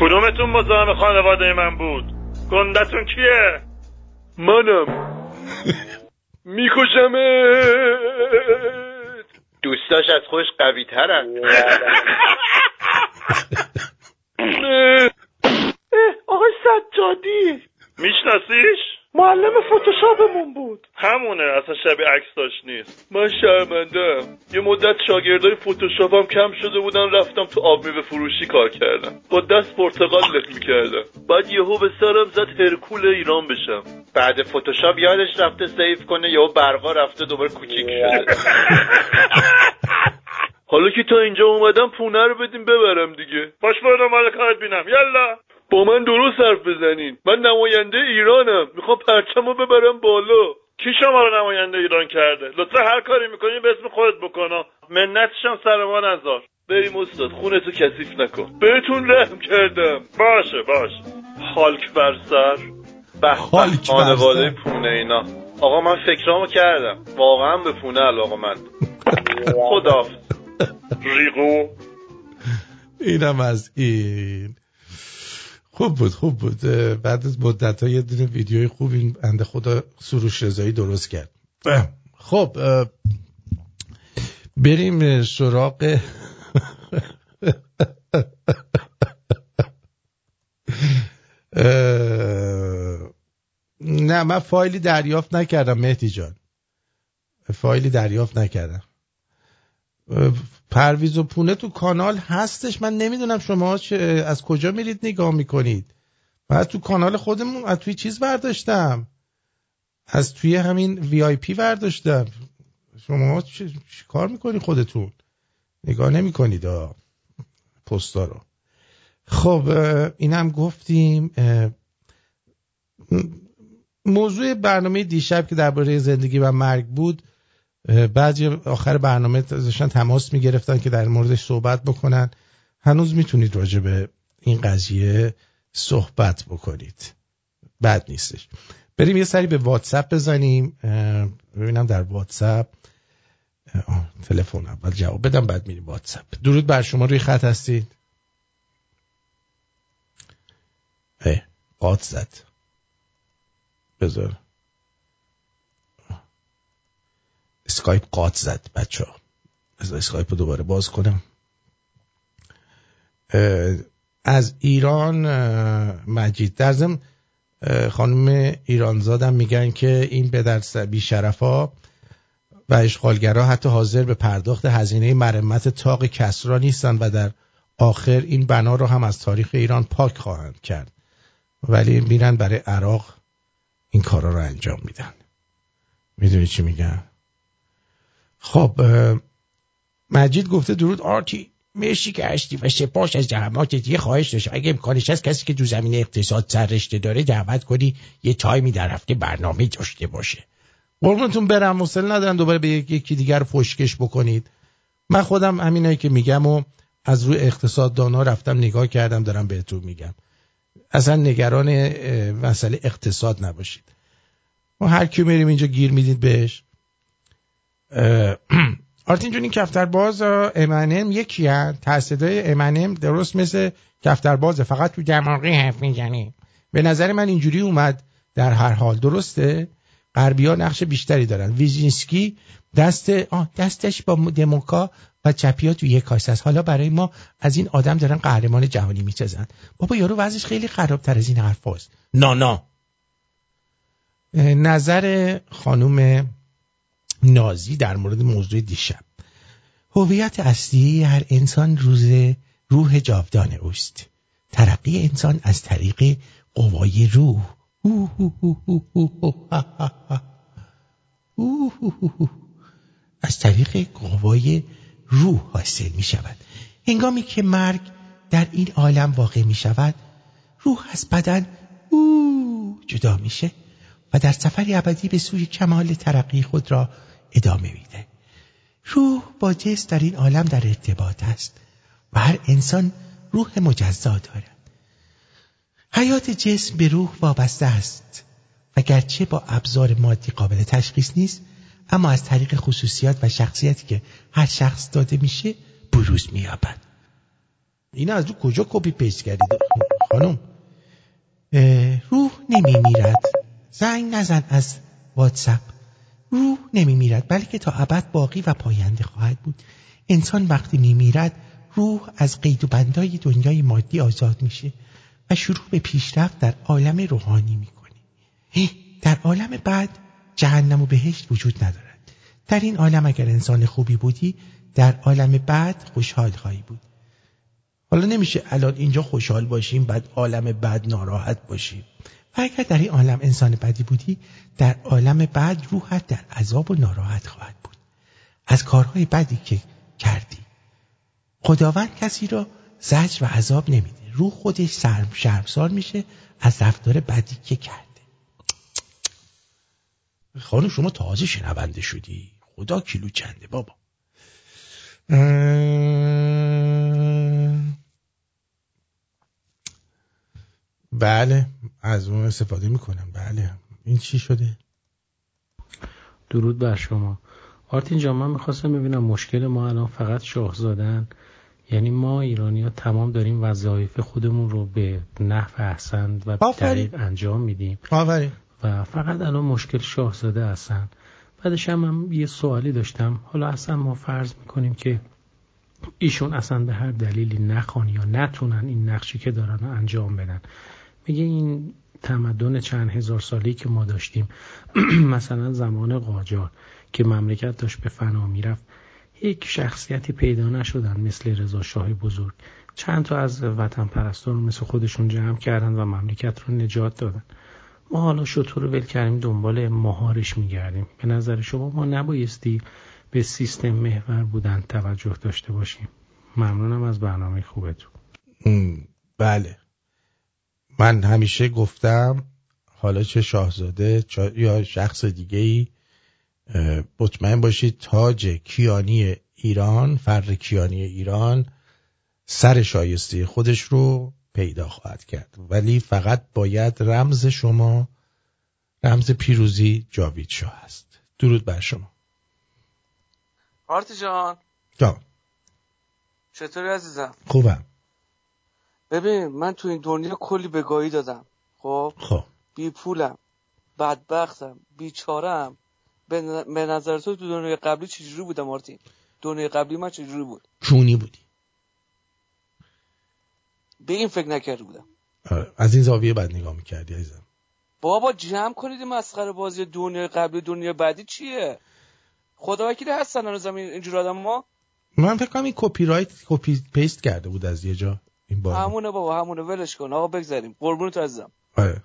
کدومتون مزاحم خانواده من بود؟ گندتون کیه؟ منم. میکشمت. دوستاش از خودش قوی ترن آقای سجادی. میشناسیش؟ معلم فتوشاپمون بود. همونه اصلا شبیه عکس داشت نیست. من شرمنده یه مدت شاگردای فتوشاپم کم شده بودن رفتم تو آب میوه فروشی کار کردم. با دست پرتقال لخ می‌کردم. بعد یهو به سرم زد هرکول ایران بشم. بعد فتوشاپ یادش رفته سیف کنه یهو برقا رفته دوباره کوچیک شده. حالا که تا اینجا اومدم پونه رو بدیم ببرم دیگه. باش برو مال کارت بینم. یلا. با من درست حرف بزنین. من نماینده ایرانم. می‌خوام پرچمو ببرم بالا. کی شما رو نماینده ایران کرده؟ لطفا هر کاری می‌کنی به اسم خودت بکن. منتشم سر ما نذار. بریم استاد خونتو کثیف نکن. بهتون رحم کردم. باشه باشه. خالک بر سر. به خانواده پونه اینا. آقا من فکرامو کردم. واقعا به پونه علاقه من. خدا ریگو اینم از این. خوب بود خوب بود. بعد از مدت یه دونه ویدیوی خوب این بنده خدا سروش رضایی درست کرد. خب بریم سراغ نه من فایلی دریافت نکردم مهدی جان. فایلی دریافت نکردم. پرویز و پونه تو کانال هستش. من نمی‌دونم شما از کجا میرید نگاه می‌کنید. من تو کانال خودمون از توی چیز برداشتم. از توی همین وی آی پی برداشتم. شما چی کار می‌کنید خودتون؟ نگاه نمی‌کنید پستا رو. خب اینم گفتیم موضوع برنامه دیشب که درباره زندگی و مرگ بود بعضی آخر برنامه داشتن تماس می‌گرفتن که در موردش صحبت بکنن. هنوز می‌تونید راجع به این قضیه صحبت بکنید. بد نیستش. بریم یه سری به واتساپ بزنیم. ببینم در واتساپ. تلفن اول جواب بدم بعد میریم واتساپ. درود بر شما روی خط هستید؟ قاط زد. بذار. اسکایپ قاط زد بچه ها. از اسکایپ رو دوباره باز کنم. از ایران مجید. در خانم ایرانزادم میگن که این به ها و اشغالگرها حتی حاضر به پرداخت هزینه مرمت تاق کسرا نیستند و در آخر این بنا رو هم از تاریخ ایران پاک خواهند کرد. ولی میرن برای عراق این کارا رو انجام میدن. می‌دونی چی میگن خب مجید گفته درود آرتی. مرسی که هستی و سپاس از زحماتت یه خواهش داشت. اگه امکانش هست کسی که تو زمین اقتصاد سررشته داره دعوت کنی یه تایمی در هفته برنامه داشته باشه. قربونتون برم مسئله ندارن دوباره به یکی دیگر فشکش بکنید. من خودم همینایی که میگم و از روی اقتصاد دانا رفتم نگاه کردم دارم بهتون میگم. اصلا نگران مسئله اقتصاد نباشید. ما هر کی میریم اینجا گیر می‌دید بهش. آرتین جون این کفتر باز امنم یکی هست تصدای امنم درست مثل کفتر بازه فقط تو دماغی حرف می‌زنی. به نظر من اینجوری اومد در هر حال. درسته؟ غربی ها نقش بیشتری دارن. ویژینسکی دست آه دستش با دموکا و چپی ها تو یک کاسه است. حالا برای ما از این آدم دارن قهرمان جهانی می‌سازن. بابا یارو وضعش خیلی خرابتر از این حرف هست نانا نظر خانوم نازی در مورد موضوع دیشب. هویت اصلی هر انسان روز روح جاودان اوست. ترقی انسان از طریق قوای روح. از طریق قوای روح حاصل می شود. هنگامی که مرگ در این عالم واقع می شود روح از بدن او جدا میشه و در سفری ابدی به سوی کمال ترقی خود را ادامه میده. روح با جسم در این عالم در ارتباط است و هر انسان روح مجزا دارد. حیات جسم به روح وابسته است و گرچه با ابزار مادی قابل تشخیص نیست اما از طریق خصوصیات و شخصیتی که هر شخص داده میشه بروز مییابد. این از رو کجا copy paste کردید خانم. روح نمیمیرد زنگ نزن از واتساپ. روح نمیمیرد بلکه تا ابد باقی و پاینده خواهد بود. انسان وقتی میمیرد روح از قید و بندای دنیای مادی آزاد میشه و شروع به پیشرفت در عالم روحانی می‌کنه. در عالم بعد جهنم و بهشت وجود ندارد. در این عالم اگر انسان خوبی بودی در عالم بعد خوشحال خواهی بود. حالا نمیشه الان اینجا خوشحال باشیم بعد عالم بعد ناراحت باشیم. و اگر در این عالم انسان بدی بودی در عالم بعد روحت در عذاب و ناراحت خواهد بود. از کارهای بدی که کردی. خداوند کسی را زجر و عذاب نمیده. روح خودش سرم شرمسار میشه از رفتار بدی که کرده. خانم شما تازه شنونده شدی. خدا کیلو چنده بابا. بله از اون استفاده می‌کنم. بله. این چی شده؟ درود بر شما. آرتین جان من می‌خواستم ببینم مشکل ما الان فقط شاهزادن؟ یعنی ما ایرانی ها تمام داریم وظایف خودمون رو به نحو احسن و دقیق انجام میدیم. آفرین. و فقط الان مشکل شاهزاده هستن. بعدش هم, هم یه سوالی داشتم. حالا اصلا ما فرض می‌کنیم که ایشون اصلا به هر دلیلی نخوان یا نتونن این نقشی که دارن رو انجام بدن. میگه این تمدن چند هزار سالی که ما داشتیم مثلا زمان قاجار که مملکت داشت به فنا می‌رفت یک شخصیتی پیدا نشدن مثل رضا شاه بزرگ. چند تا از وطن پرستان مثل خودشون جمع کردن و مملکت رو نجات دادن. ما حالا شطور رو ول کردیم دنبال مهارش میگردیم. به نظر شما ما نبایستی به سیستم محور بودن توجه داشته باشیم؟ ممنونم از برنامه خوبتون. بله. من همیشه گفتم حالا چه شاهزاده یا شخص دیگه ای مطمئن باشید تاج کیانی ایران فر کیانی ایران سر شایسته خودش رو پیدا خواهد کرد. ولی فقط باید رمز شما رمز پیروزی جاوید شاه است. درود بر شما. آرتی جان. جان. چطوری عزیزم؟ خوبم. ببین من تو این دنیا کلی بگاهی دادم. خب؟ خب. بی پولم بدبختم بیچارم. به نظر تو تو دنیای قبلی چجوری بودم آرتین دنیای قبلی من چجوری بود؟ چونی بودی. به این فکر نکرده بودم. آره، از این زاویه بعد نگاه می‌کردی عزیزم. بابا جمع کنید مسخره بازی دنیای قبلی دنیا بعدی چیه؟ خدا وکیلی هستن زمین اینجور آدم ما من فکر کنم این copyright copy paste کرده بود از یه جا. این بار همونه بابا همونه. ولش کن. آقا بگذاریم. قربون تو عزیزم. آره.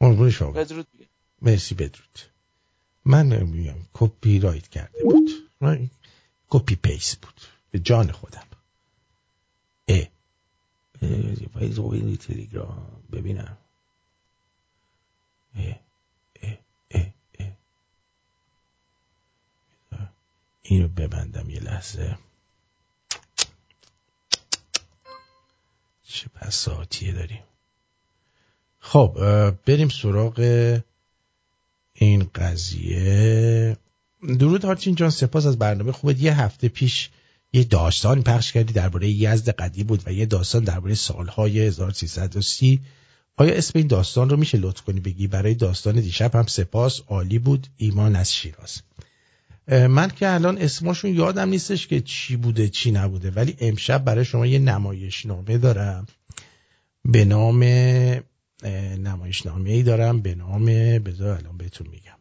قربون شما. بدرود مرسی بدرود. من میگم کپی رایت کرده بود. من copy paste بود. به جان خودم. اه. اه تلگرام. ببینم. اه اه اه اه. اینو ببندم یه لحظه. چه بساتیه داریم؟ خب بریم سراغ این قضیه. درود هارچین جان سپاس از برنامه خوبت. یه هفته پیش یه داستان پخش کردی درباره یزد قدیم بود و یه داستان درباره سالهای 1330 آیا اسم این داستان رو میشه لطف کنی بگی؟ برای داستان دیشب هم سپاس عالی بود ایمان از شیراز. من که الان اسمشون یادم نیستش که چی بوده چی نبوده ولی امشب برای شما یه نمایش نامه دارم. به نام نمایش نامه ای دارم. به نام بذار الان بهتون میگم.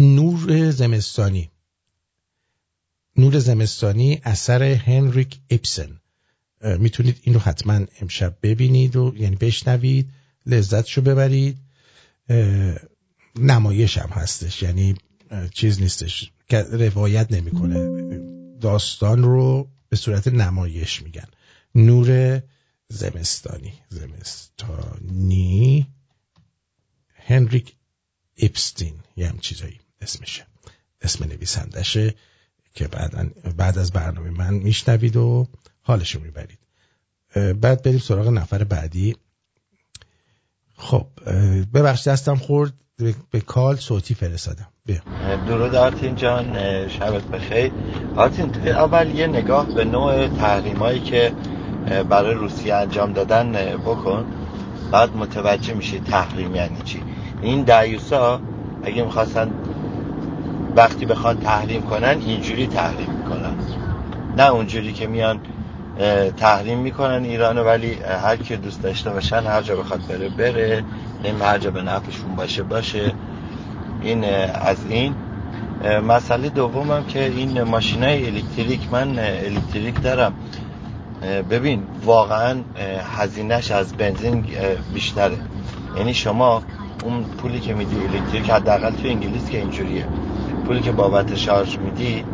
نور زمستانی. نور زمستانی اثر هنریک ایپسن می‌تونید این رو حتما امشب ببینید و یعنی بشنوید لذتشو ببرید. نمایش هم هستش یعنی چیز نیستش که روایت نمی‌کنه. داستان رو به صورت نمایش میگن. نور زمستانی زمستانی هنریک ایپستین یه هم چیزایی اسمشه. اسم نویسندشه که بعد, بعد از برنامه من میشنوید و حالشو می‌برید. بعد بریم سراغ نفر بعدی. خب ببخش دستم خورد به کال صوتی فرستادم. درود آرتین جان شبت بخیر. آرتین اول یه نگاه به نوع تحریمایی که برای روسیه انجام دادن بکن. بعد متوجه میشه تحریم یعنی چی. این دعیوسا اگه می‌خواستن وقتی بخوان تحریم کنن اینجوری تحریم می‌کنن. نه اونجوری که میان تحریم می‌کنن ایرانو ولی هر کی دوست داشته باشن هر جا بخواد بره بره. نمی هر جا به نفعشون باشه باشه. این از این. مسئله دومم که این ماشین های الکتریک من الکتریک دارم. ببین واقعا هزینهش از بنزین بیشتره. یعنی شما اون پولی که میدی electric حداقل تو انگلیس که اینجوریه. پولی که بابت شارژ میدی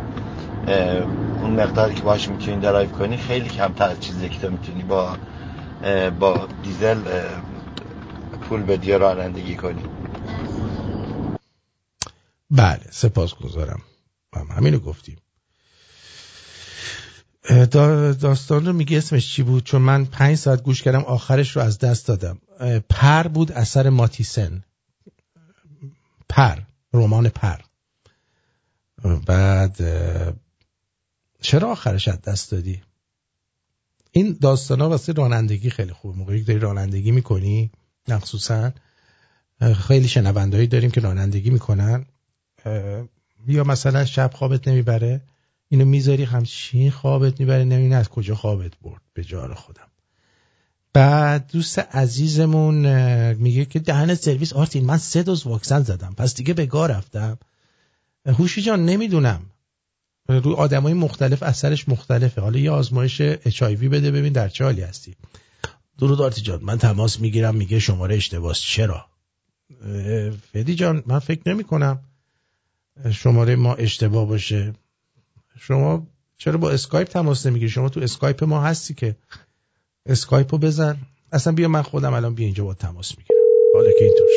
اون مقداری که باش می‌تونی درایو کنی خیلی کمتر از چیزی که تو می‌تونی با با دیزل پول بدی رانندگی کنی. بله سپاسگزارم هم همینو گفتیم. داستان رو میگه اسمش چی بود؟ چون من پنج ساعت گوش کردم آخرش رو از دست دادم. پر بود اثر ماتیسن. پر رمان پر. بعد آخرش از دست دادی؟ این داستان ها واسه رانندگی خیلی خوب موقعی داری رانندگی می‌کنی مخصوصا خیلی شنوندهایی داریم که رانندگی می‌کنن. یا مثلا شب خوابت نمی‌بره اینو می‌ذاری همچین خوابت می‌بره نمی‌دونی از کجا خوابت برد به جار خودم. بعد دوست عزیزمون میگه که دهن سرویس آرتین من سه دوز واکسن زدم پس دیگه به گاه رفتم. هوشی جان نمی‌دونم. روی آدمای مختلف اثرش مختلفه. حالا یه آزمایش اچ بده ببین در چه حالی هستی. درود آرتین جان من تماس می‌گیرم میگه شماره اشتباس. چرا؟ فدی جان من فکر نمی کنم شماره ما اشتباه باشه. شما چرا با اسکایپ تماس نمی‌گیری؟ شما تو اسکایپ ما هستی که اسکایپ رو بزن. اصلا بیا من خودم الان بیا اینجا با تماس می‌گیرم. حالا که اینطور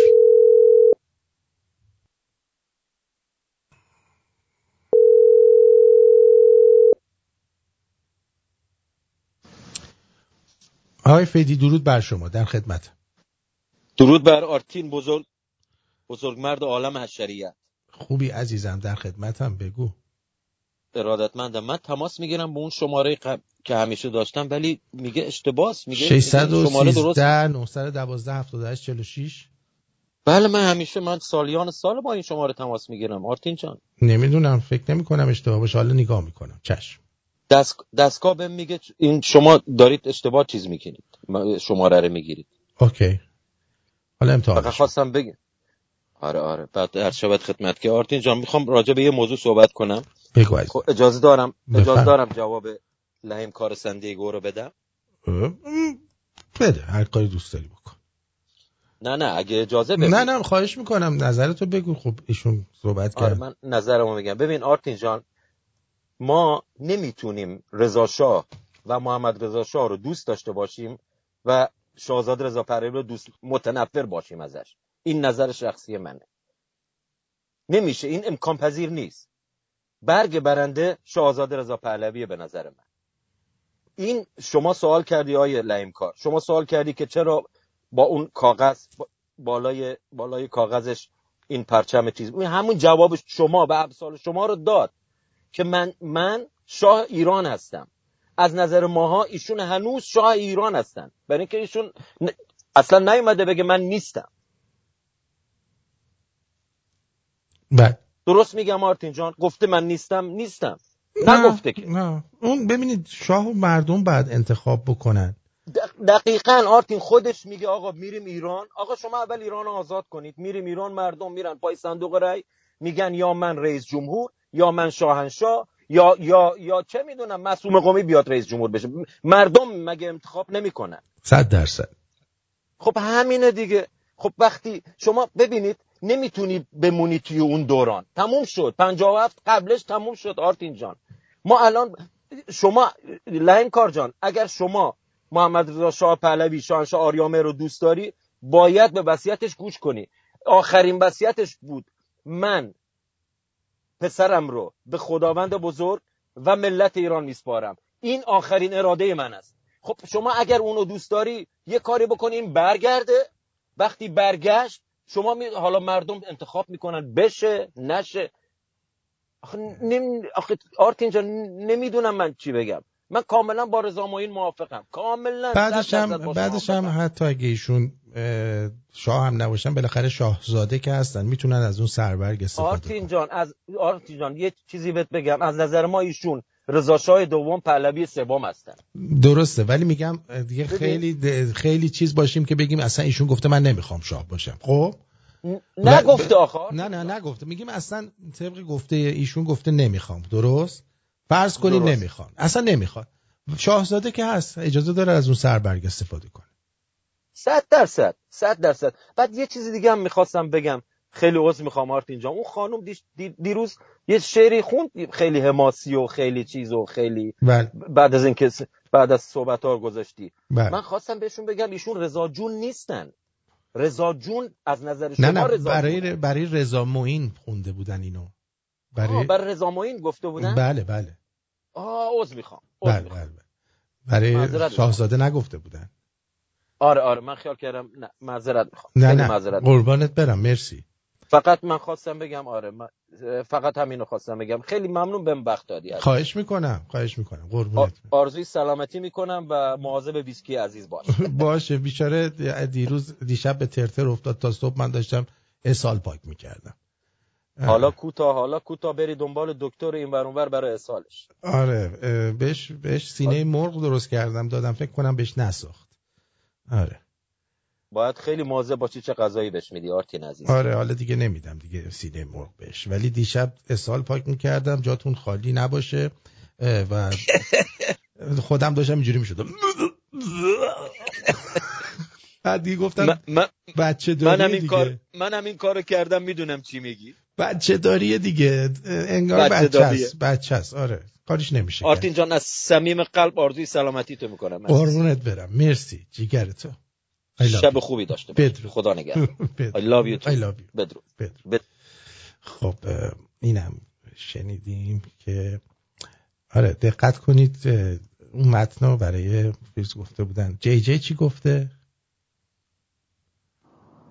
آقای فیدی درود بر شما در خدمت. درود بر آرتین بزرگ بزرگ مرد عالم حشریت. خوبی عزیزم در خدمتم بگو. ارادتمندم. من تماس می‌گیرم به اون شماره قبل که همیشه داشتم ولی میگه اشتباس میگه 613 912 78 46 بله من همیشه من سالیان سال با این شماره تماس می‌گیرم. آرتین جان. نمی‌دونم فکر نمی کنم اشتباه باشه. حالا نگاه می‌کنم. چشم. دست... دستگاه بهم میگه این شما دارید اشتباه چیز می‌کنید. شماره رو می‌گیرید. اوکی. حالا امتحان فقط خواستم بگم. آره آره. بعد هر شبت خدمت که آرتین جان می‌خوام راجع به یه موضوع صحبت کنم. بگو خب اجازه دارم اجازه دارم جواب لحیم کار سندیگو رو بدم. بده. هر کاری دوست داری بکن. نه نه. اگه اجازه بده نه نه. خواهش می‌کنم. نظرتو بگو. خب ایشون صحبت آره کرد من نظرمو میگم. ببین آرتین جان ما نمی‌تونیم رضا شاه و محمد رضا شاه رو دوست داشته باشیم و شاهزاده رضا پهلوی رو دوست متنفر باشیم ازش. این نظر شخصی منه. نمیشه. این امکان پذیر نیست. برگ برنده شاهزاده رضا پهلوی به نظر من. این شما سوال کردی آیه لعیم کار شما سوال کردی که چرا با اون کاغذ بالای بالای کاغذش این پرچم چیز همون جواب شما و ابسال شما رو داد. که من من شاه ایران هستم. از نظر ماها ایشون هنوز شاه ایران هستن. برای اینکه ایشون اصلا نیومده بگه من نیستم. بله. درست میگم مارتین جان؟ گفته من نیستم نیستم. نگفته که. نه. اون ببینید شاه و مردم بعد انتخاب بکنن. دقیقا آرتین خودش میگه آقا میریم ایران. آقا شما اول ایران رو آزاد کنید. میریم ایران مردم میرن پای صندوق رای میگن یا من رئیس جمهور یا من شاهنشاه یا یا یا چه می‌دونم معصوم قومی بیاد رئیس جمهور بشه. مردم مگه انتخاب نمی‌کنن؟ صد درصد. خب همینه دیگه. خب وقتی شما ببینید نمی‌تونی بمونی توی اون دوران. تموم شد. 57 قبلش تموم شد آرتین جان. ما الان شما لعیم کار جان اگر شما محمد رضا شاه پهلوی شاهنشاه آریامه رو دوست داری باید به وصیتش گوش کنی. آخرین وصیتش بود من پسرم رو به خداوند بزرگ و ملت ایران میسپارم. این آخرین اراده من است. خب شما اگر اونو دوست داری یه کاری بکنیم برگرده. وقتی برگشت شما می... حالا مردم انتخاب می‌کنن بشه نشه. آخه, نم... آخه آرتین جان نمی‌دونم من چی بگم. من کاملا با رضا موافقم. کاملا بعدش هم بعدش هم حتی اگه ایشون شاه هم نباشن بالاخره شاهزاده که هستن می‌تونن از اون سربرگ استفاده آرتین جان از آرتین جان یه چیزی بهت بگم. از نظر ما ایشون رضا شاه دوم پهلوی سوم هستن. درسته ولی میگم دیگه خیلی خیلی چیز باشیم که بگیم اصلا ایشون گفته من نمی‌خوام شاه باشم. خب؟ نگفته آخر نه نه نگفته. میگیم اصلا طبق گفته ایشون گفته نمی‌خوام. درست؟ فرض کنیم نمی‌خوام اصلا نمی‌خواد شاهزاده که هست اجازه داره از اون سربرگ استفاده کنه. صد درصد صد درصد. بعد یه چیزی دیگه هم می‌خواستم بگم. خیلی عذر می‌خوام مارتین جان اون خانم دیروز یه شعری خوند خیلی حماسی و خیلی چیز و خیلی بله. بعد از اینکه بعد از صحبت ها گذاشتی. بله. من خواستم بهشون بگم ایشون رضا جون نیستن. رضا جون از نظر شما نه نه برای جون. برای رضا معین خونده بودن اینو. برای برای رضا معین گفته بودن؟ بله بله. آه عذر می‌خوام بله بله برای شاهزاده نگفته بودن. آره آره من خیال کردم نه معذرت می‌خوام. نه نه معذرت قربانت برم مرسی. فقط من خواستم بگم آره من فقط همینو خواستم بگم. خیلی ممنون بهم وقت دادی خواهش می‌کنم خواهش می‌کنم قربونت آرزوی سلامتی می‌کنم و مواظب ویسکی عزیز باش. باشه بیچاره دیروز دیشب به ترتر افتاد تا صبح من داشتم اسال پاک می‌کردم. حالا کوتا حالا کوتا بری دنبال دکتر این ور برای اسالش آره بهش بهش سینه مرغ درست کردم دادم فکر کنم بهش نساخت. آره. باید خیلی مواظب باشی چه غذایی بهش میدی آرتین عزیز. آره حالا دیگه نمیدم دیگه سینه مرغ بهش. ولی دیشب اسال پاک می‌کردم جاتون خالی نباشه و خودم داشتم اینجوری می‌شدم بعد دیگه گفتم من بچه داری منم این کار منم این کارو کردم می‌دونم چی میگی. بچه داریه دیگه انگار بچه است بچه است آره کارش نمیشه آرتین جان از صمیم قلب آرزوی سلامتی تو می‌کنم. قربونت برم. مرسی. جیگر تو. شب خوبی داشته باش خدا نگهدار. I love you too. I love you. بدرود. بدرود. خب اینم شنیدیم که آره دقت کنید اون متن برای فیز گفته بودن. جی جی چی گفته؟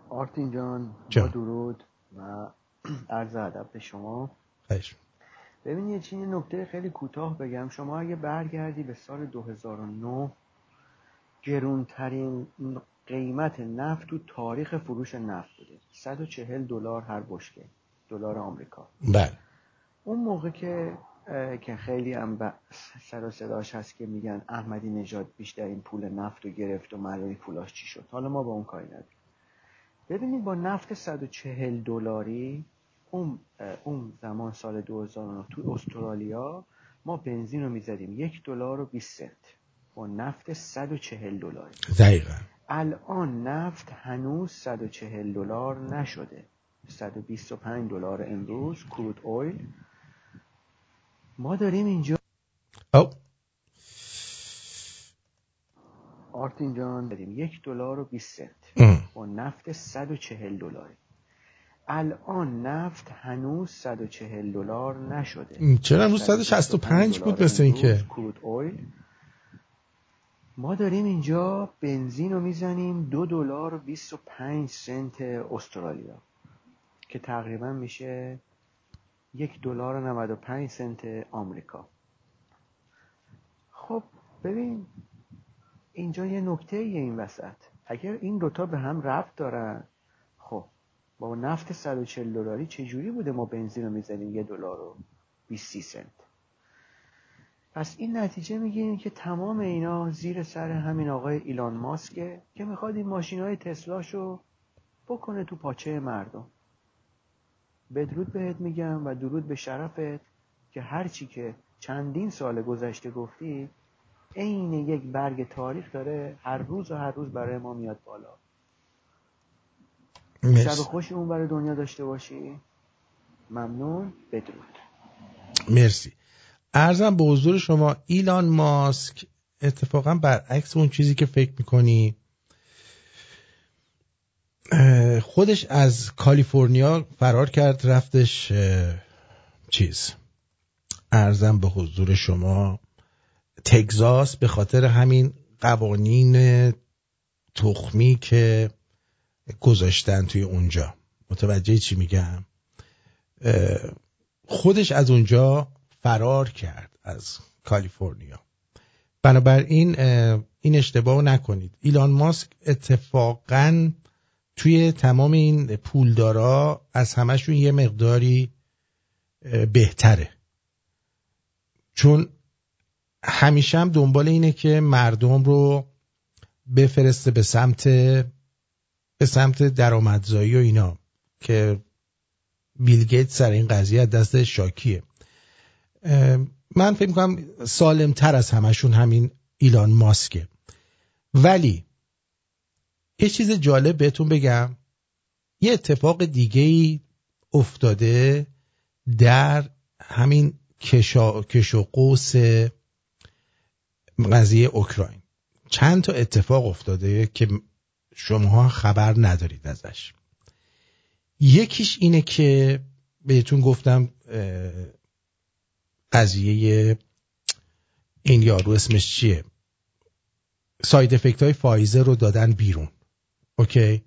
آرتین جان, جان. با درود و عرض ادب به شما. خیش. ببین یه چیزی نکته خیلی کوتاه بگم. شما اگه برگردی به سال 2009 گرونترین قیمت نفت تو تاریخ فروش نفت بوده. 140 دلار هر بشکه. دلار آمریکا. بله. اون موقع که که خیلی هم سر و صداش هست که میگن احمدی نژاد بیشترین پول نفت رو گرفت و معلومی پولاش چی شد. حالا ما با اون کاری نداریم. ببینید با نفت 140 دلاری اون اون زمان سال 2009 تو استرالیا ما بنزین رو می‌زدیم. یک دلار و 20 سنت. با نفت 140 دلاری. دقیقا. الان نفت هنوز 140 دلار نشده. 125 دلار امروز کرود اویل. ما داریم اینجا او آرتین جان داریم. یک دلار و 20 سنت. با نفت 140 دلاری الان نفت هنوز 140 دلار نشده. چرا هنوز 165 بود مثل اینکه؟ کرود اویل. ما داریم اینجا بنزین رو می‌زنیم دو دلار و 25 سنت استرالیا که تقریبا میشه یک دلار و 95 سنت آمریکا. خب ببین اینجا یه نکته این وسط. اگر این دوتا به هم ربط دارن خب با نفت 140 دلاری چجوری بوده ما بنزین رو می‌زنیم یه دلار و 20 سنت؟ پس این نتیجه می‌گیریم که تمام اینا زیر سر همین آقای ایلان ماسکه که می‌خواد این ماشین های تسلاشو بکنه تو پاچه مردم. بدرود بهت میگم و درود به شرفت که هرچی که چندین سال گذشته گفتی عین یک برگ تاریخ داره هر روز و هر روز برای ما میاد بالا. شب خوش اون برای دنیا داشته باشی. ممنون. بدرود. مرسی. ارزم به حضور شما ایلان ماسک اتفاقا برعکس اون چیزی که فکر می‌کنی. خودش از کالیفرنیا فرار کرد رفتش چیز. ارزم به حضور شما. تگزاس به خاطر همین قوانین تخمی که گذاشتن توی اونجا. متوجه چی میگم؟ خودش از اونجا فرار کرد از کالیفرنیا. بنابراین این اشتباه نکنید. ایلان ماسک اتفاقا توی تمام این پولدارا از همشون یه مقداری بهتره. چون همیشه هم دنبال اینه که مردم رو بفرسته به سمت به سمت درآمدزایی و اینا که بیل گیت سر این قضیه دست شاکیه. من فکر می‌کنم سالم تر از همشون همین ایلان ماسکه. ولی یه چیز جالب بهتون بگم. یه اتفاق دیگه ای افتاده در همین کشا... کش و قوس قضیه اوکراین. چند تا اتفاق افتاده که شما خبر ندارید ازش. یکیش اینه که بهتون گفتم قضیه این یارو اسمش چیه؟ side effect های فایزر رو دادن بیرون. اوکی؟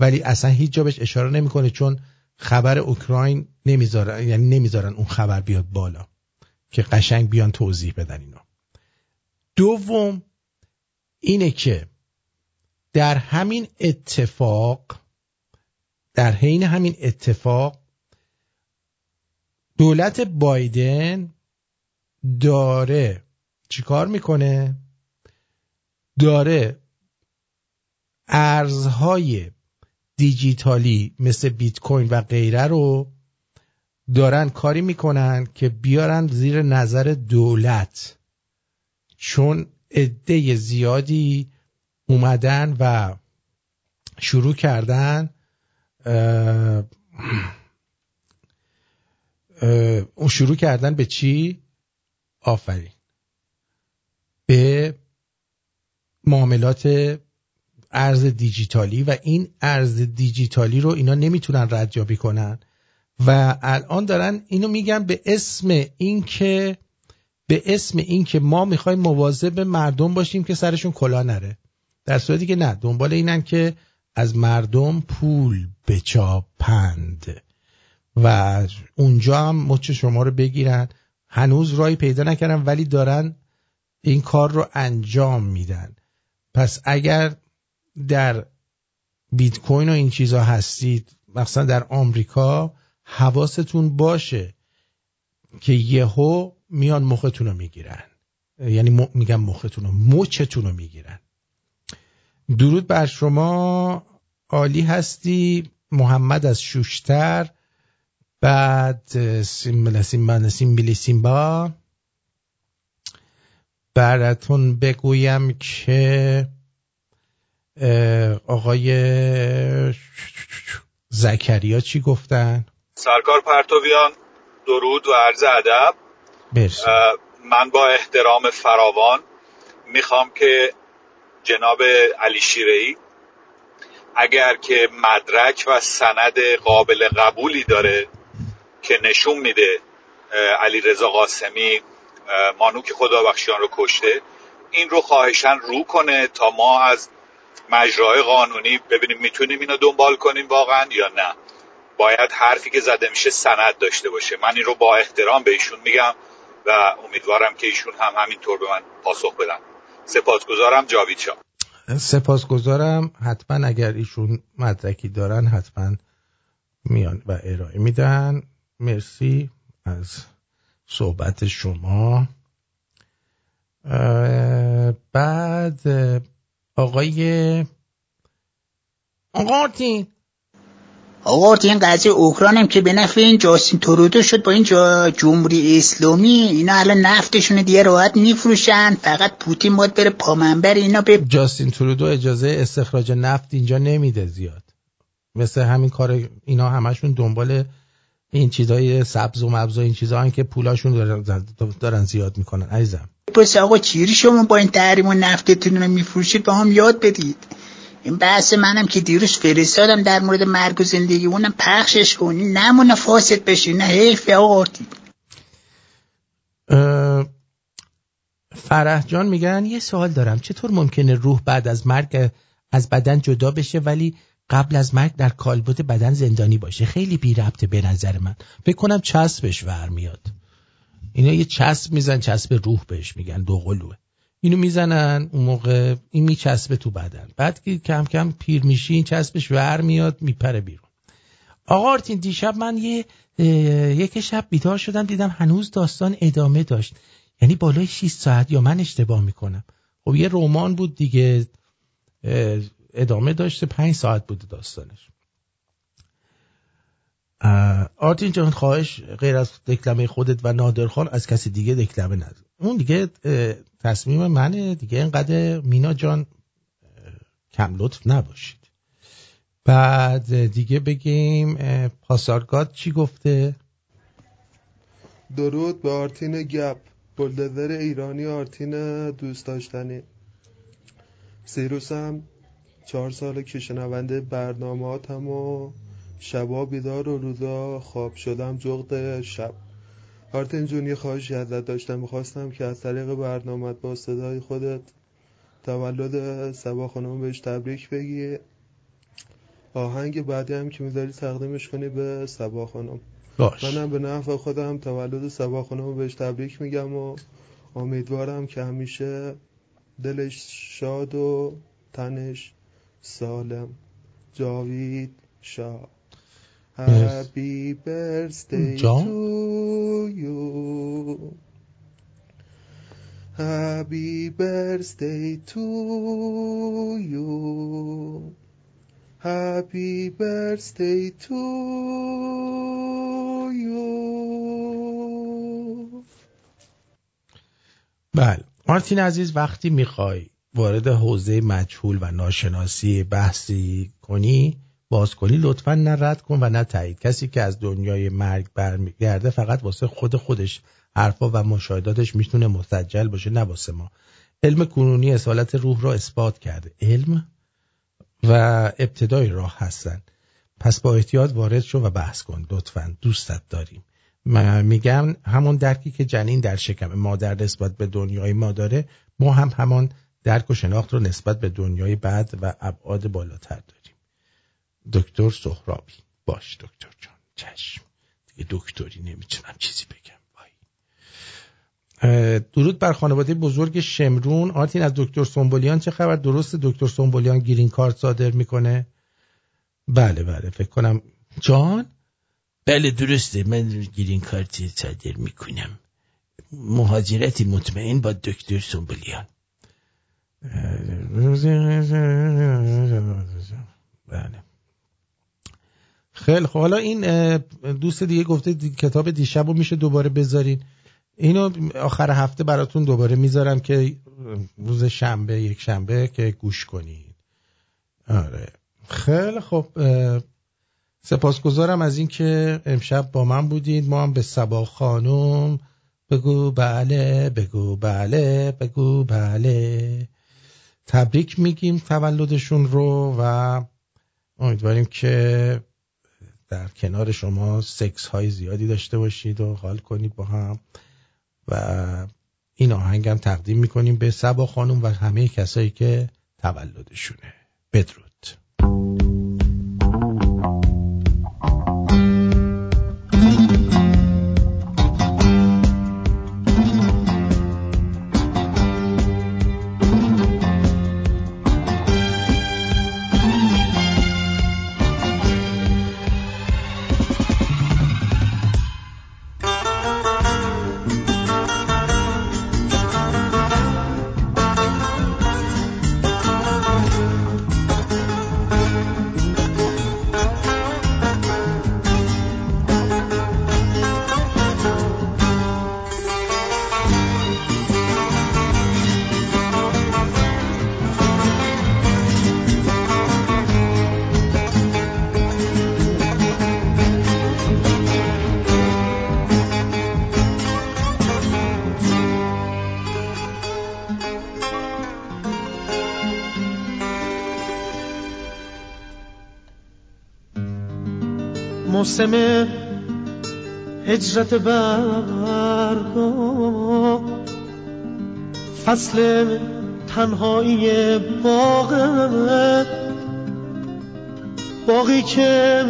ولی اصلا هیچ جا بهش اشاره نمی‌کنه چون خبر اوکراین نمی‌ذارن یعنی نمی‌ذارن اون خبر بیاد بالا. که قشنگ بیان توضیح بدن اینا دوم اینه که در همین اتفاق در حین همین اتفاق دولت بایدن داره چیکار می‌کنه؟ داره ارزهای دیجیتالی مثل بیت کوین و غیره رو دارن کاری می‌کنن که بیارن زیر نظر دولت. چون عده زیادی اومدن و شروع کردن اون شروع کردن به چی؟ آفرین به معاملات ارز دیجیتالی و این ارز دیجیتالی رو اینا نمی‌تونن ردیابی کنن و الان دارن اینو میگن به اسم اینکه به اسم اینکه ما می‌خوایم مواظب مردم باشیم که سرشون کلا نره. در صورتی که نه دنبال اینن که از مردم پول بچاپند. و اونجا هم مچ شما رو بگیرن. هنوز رای پیدا نکردن ولی دارن این کار رو انجام میدن. پس اگر در بیت کوین و این چیزا هستید مثلا در آمریکا حواستون باشه که یهو میان مختون رو می‌گیرن. یعنی میگم مختون رو مچتون رو می‌گیرن. درود بر شما. عالی هستی. محمد از شوشتر. بعد سیمبا سیمبلی سیمبا. براتون بگویم که آقای زکریا چی گفتن؟ سرکار پرتویان درود و عرض ادب. من با احترام فراوان می‌خوام که جناب علی شیرهی اگر که مدرک و سند قابل قبولی داره که نشون میده علی رضا قاسمی مانوک خدا بخشیان رو کشته این رو خواهشن رو کنه تا ما از مجرای قانونی ببینیم می‌تونیم اینو دنبال کنیم واقعا یا نه. باید حرفی که زده میشه سند داشته باشه. من این رو با احترام به ایشون میگم. و امیدوارم که ایشون هم همینطور به من پاسخ بدن. سپاسگزارم جاوید شاه. سپاسگزارم. حتما اگر ایشون مدرکی دارن حتما میان و ارائه میدن. مرسی از صحبت شما. بعد آقای آقارتین آقارتین قضیه اوکراین که به نفع این جاستین تورودو شد با این جمهوری اسلامی اینا الان نفتشون دیگه راحت میفروشن. فقط پوتین باید بره پامنبر اینا به جاستین تورودو اجازه استخراج نفت اینجا نمیده زیاد. مثل همین کار اینا همشون دنبال این چیزای سبز و مبز و این چیزا که پولاشون دارن, دارن زیاد می‌کنن. عزیزم. پس آقا چیری شما با این تحریم و نفتتون رو میفروشید؟ با هم یاد بدید. این بحث منم که دیروز فرستادم در مورد مرگ و زندگی اونم پخشش کنی. نمونه فاسد بشی نه حیف آقا فرح جان میگن یه سوال دارم. چطور ممکنه روح بعد از مرگ از بدن جدا بشه ولی قبل از مرگ در کالبد بدن زندانی باشه؟ خیلی بی ربطه به نظر من. فکر کنم چسبش ور میاد. اینا یه چسب میزن چسب روح بهش میگن دو قلوه. اینو می‌زنن اون موقع این میچسبه تو بدن. بعد که کم کم پیر میشی این چسبش ور میاد میپره بیرون. آقا آرتین دیشب من یه یک شب بیدار شدم دیدم هنوز داستان ادامه داشت. یعنی بالای 6 ساعت یا من اشتباه می‌کنم. خب یه رمان بود دیگه ادامه داشته پنج ساعت بوده داستانش. آرتین جان خواهش غیر از دکلمه خودت و نادرخان از کسی دیگه دکلمه نده اون دیگه تصمیم منه. دیگه اینقدر مینا جان کم لطف نباشید. بعد دیگه بگیم پاسارگاد چی گفته؟ درود به آرتین گپ. بلدزر ایرانی آرتین دوست داشتنی. سیروسم چهار سال که شنونده برنامه و شبا بیدار و روزا خواب شدم جغد شب. آرتین جون یه خواهشی ازت داشتم. می‌خواستم که از طریق برنامه با صدای خودت تولد سبا خانم بهش تبریک بگی. آهنگ بعدی هم که می‌ذاری تقدیمش کنی به سبا خانم. باش. منم به نفع خودم تولد سبا خانم بهش تبریک میگم و امیدوارم که همیشه دلش شاد و تنش سالم. جاوید شاه. Happy birthday to you. Happy birthday to you. Happy birthday to you. بله. مارتین عزیز وقتی می‌خوای وارد حوزه مجهول و ناشناسی بحثی کنی باز کنی لطفا نه رد کن و نه تایید. کسی که از دنیای مرگ برمیگرده فقط واسه خود خودش حرفا و مشاهداتش می‌تونه مسجل باشه نه واسه ما. علم کنونی اصالت روح را اثبات کرده. علم و ابتدای راه هستن. پس با احتیاط وارد شو و بحث کن لطفا. دوستت داریم. من میگم همون درکی که جنین در شکم مادر نسبت به دنیای ما داره ما هم همان درک و شناخت رو نسبت به دنیای بعد و ابعاد بالاتر داریم. دکتر سهرابی. باش دکتر جان چشم. دیگه دکتری نمی‌تونم چیزی بگم. درود بر خانواده بزرگ شمرون. آرتین از دکتر سنبولیان چه خبر؟ درست دکتر سنبولیان گرین کارت صادر می‌کنه. بله بله فکر کنم. جان؟ بله درسته. من گرین کارت صادر می‌کنم. مهاجرتی مطمئن با دکتر سنبولیان بله. خیلی خب. حالا این دوست دیگه گفته کتاب دیشب رو میشه دوباره بذارین. اینو آخر هفته براتون دوباره می‌ذارم که روز شنبه یک شنبه که گوش کنید آره. خیلی خب سپاسگزارم از اینکه امشب با من بودید ما هم به سبا خانم بگو بله بگو بله بگو بله. تبریک میگیم تولدشون رو و امیدواریم که در کنار شما سکس های زیادی داشته باشید و حال کنید با هم. و این آهنگم تقدیم می‌کنیم به سبا خانم و همه کسایی که تولدشونه. بدرود. هجرت برگا. فصل تنهایی باغ باقی که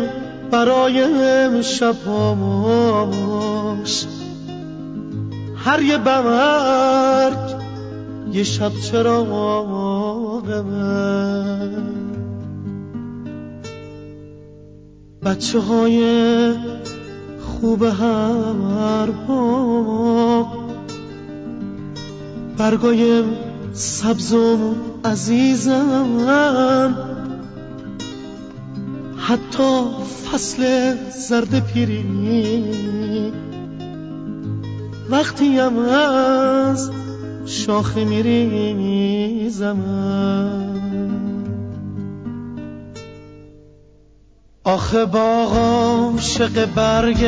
برای شباش هر یه برگ یه شب چراغ بچه های خوب هر با برگای سبزم عزیزم. حتی فصل زرد پیری وقتی هم از شاخه میری آخه باغ شق برگ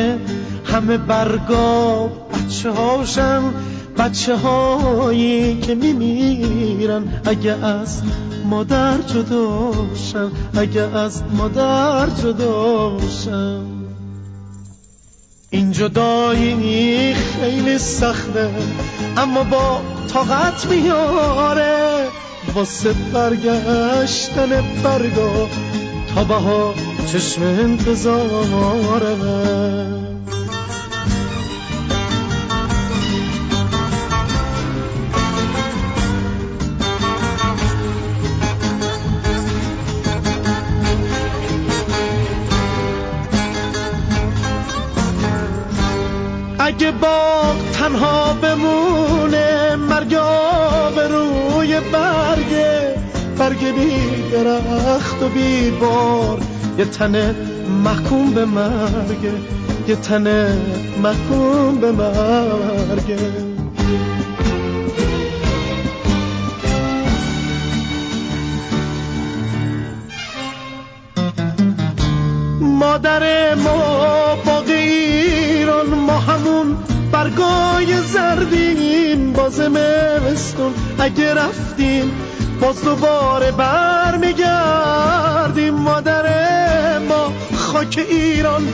همه برگا بچه هاشن بچه هایی که میمیرن. اگه از مادر جداشن اگه از مادر جداشن این جدایی خیلی سخته اما با طاقت میاره. واسه برگشتن برگا تا بها چشم انتظارمه اگه باغ تنها بمونه مرگ به روی برگه برگ بی درخت و بی بار. یه تنه محکوم به مرگه یه تنه محکوم به مرگه مادر ما باقی ایران ما همون برگای زردیم باز مستون اگه رفتیم باز دوباره برمیگردیم مادر ما خاک ایران.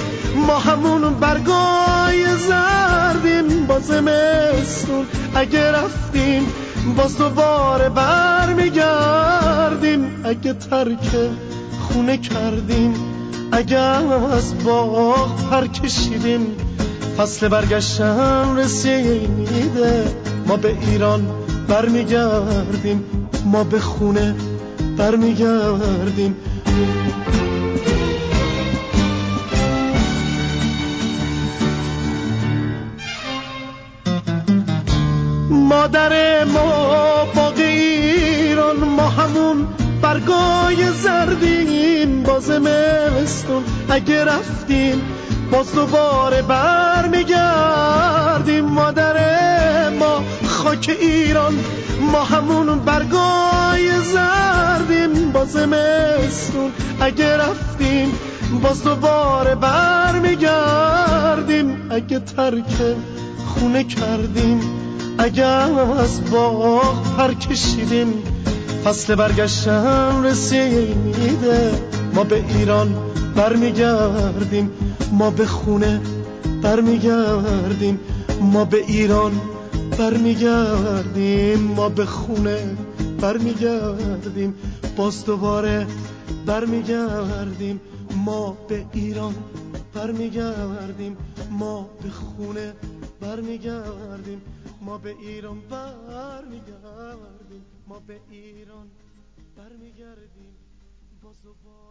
ما همون برگای زردیم باز مستون اگه رفتیم باز دوباره برمیگردیم. اگه ترک خونه کردیم اگر از باغ پر کشیدیم. فصل برگشتن رسیده. ما به ایران برمیگردیم. ما به خونه برمیگردیم. مادر ما باقی ایران ما همون برگای زردیم باز مستون اگه رفتیم باز دوباره برمیگردیم. مادر ما خاک ایران ما همون برگای زردیم باز مستون اگه رفتیم باز دوباره برمیگردیم. اگه ترک خونه کردیم اگه از باغ پر کشیدیم. فصل برگشتن رسیده ما به ایران برمیگردیم. ما به خونه برمیگردیم. ما به ایران برمیگردیم ما به خونه برمیگردیم باز دوباره برمیگردیم ما به ایران برمیگردیم ما به خونه برمیگردیم ما به ایران برمیگردیم ما به ایران برمیگردیم باز دوباره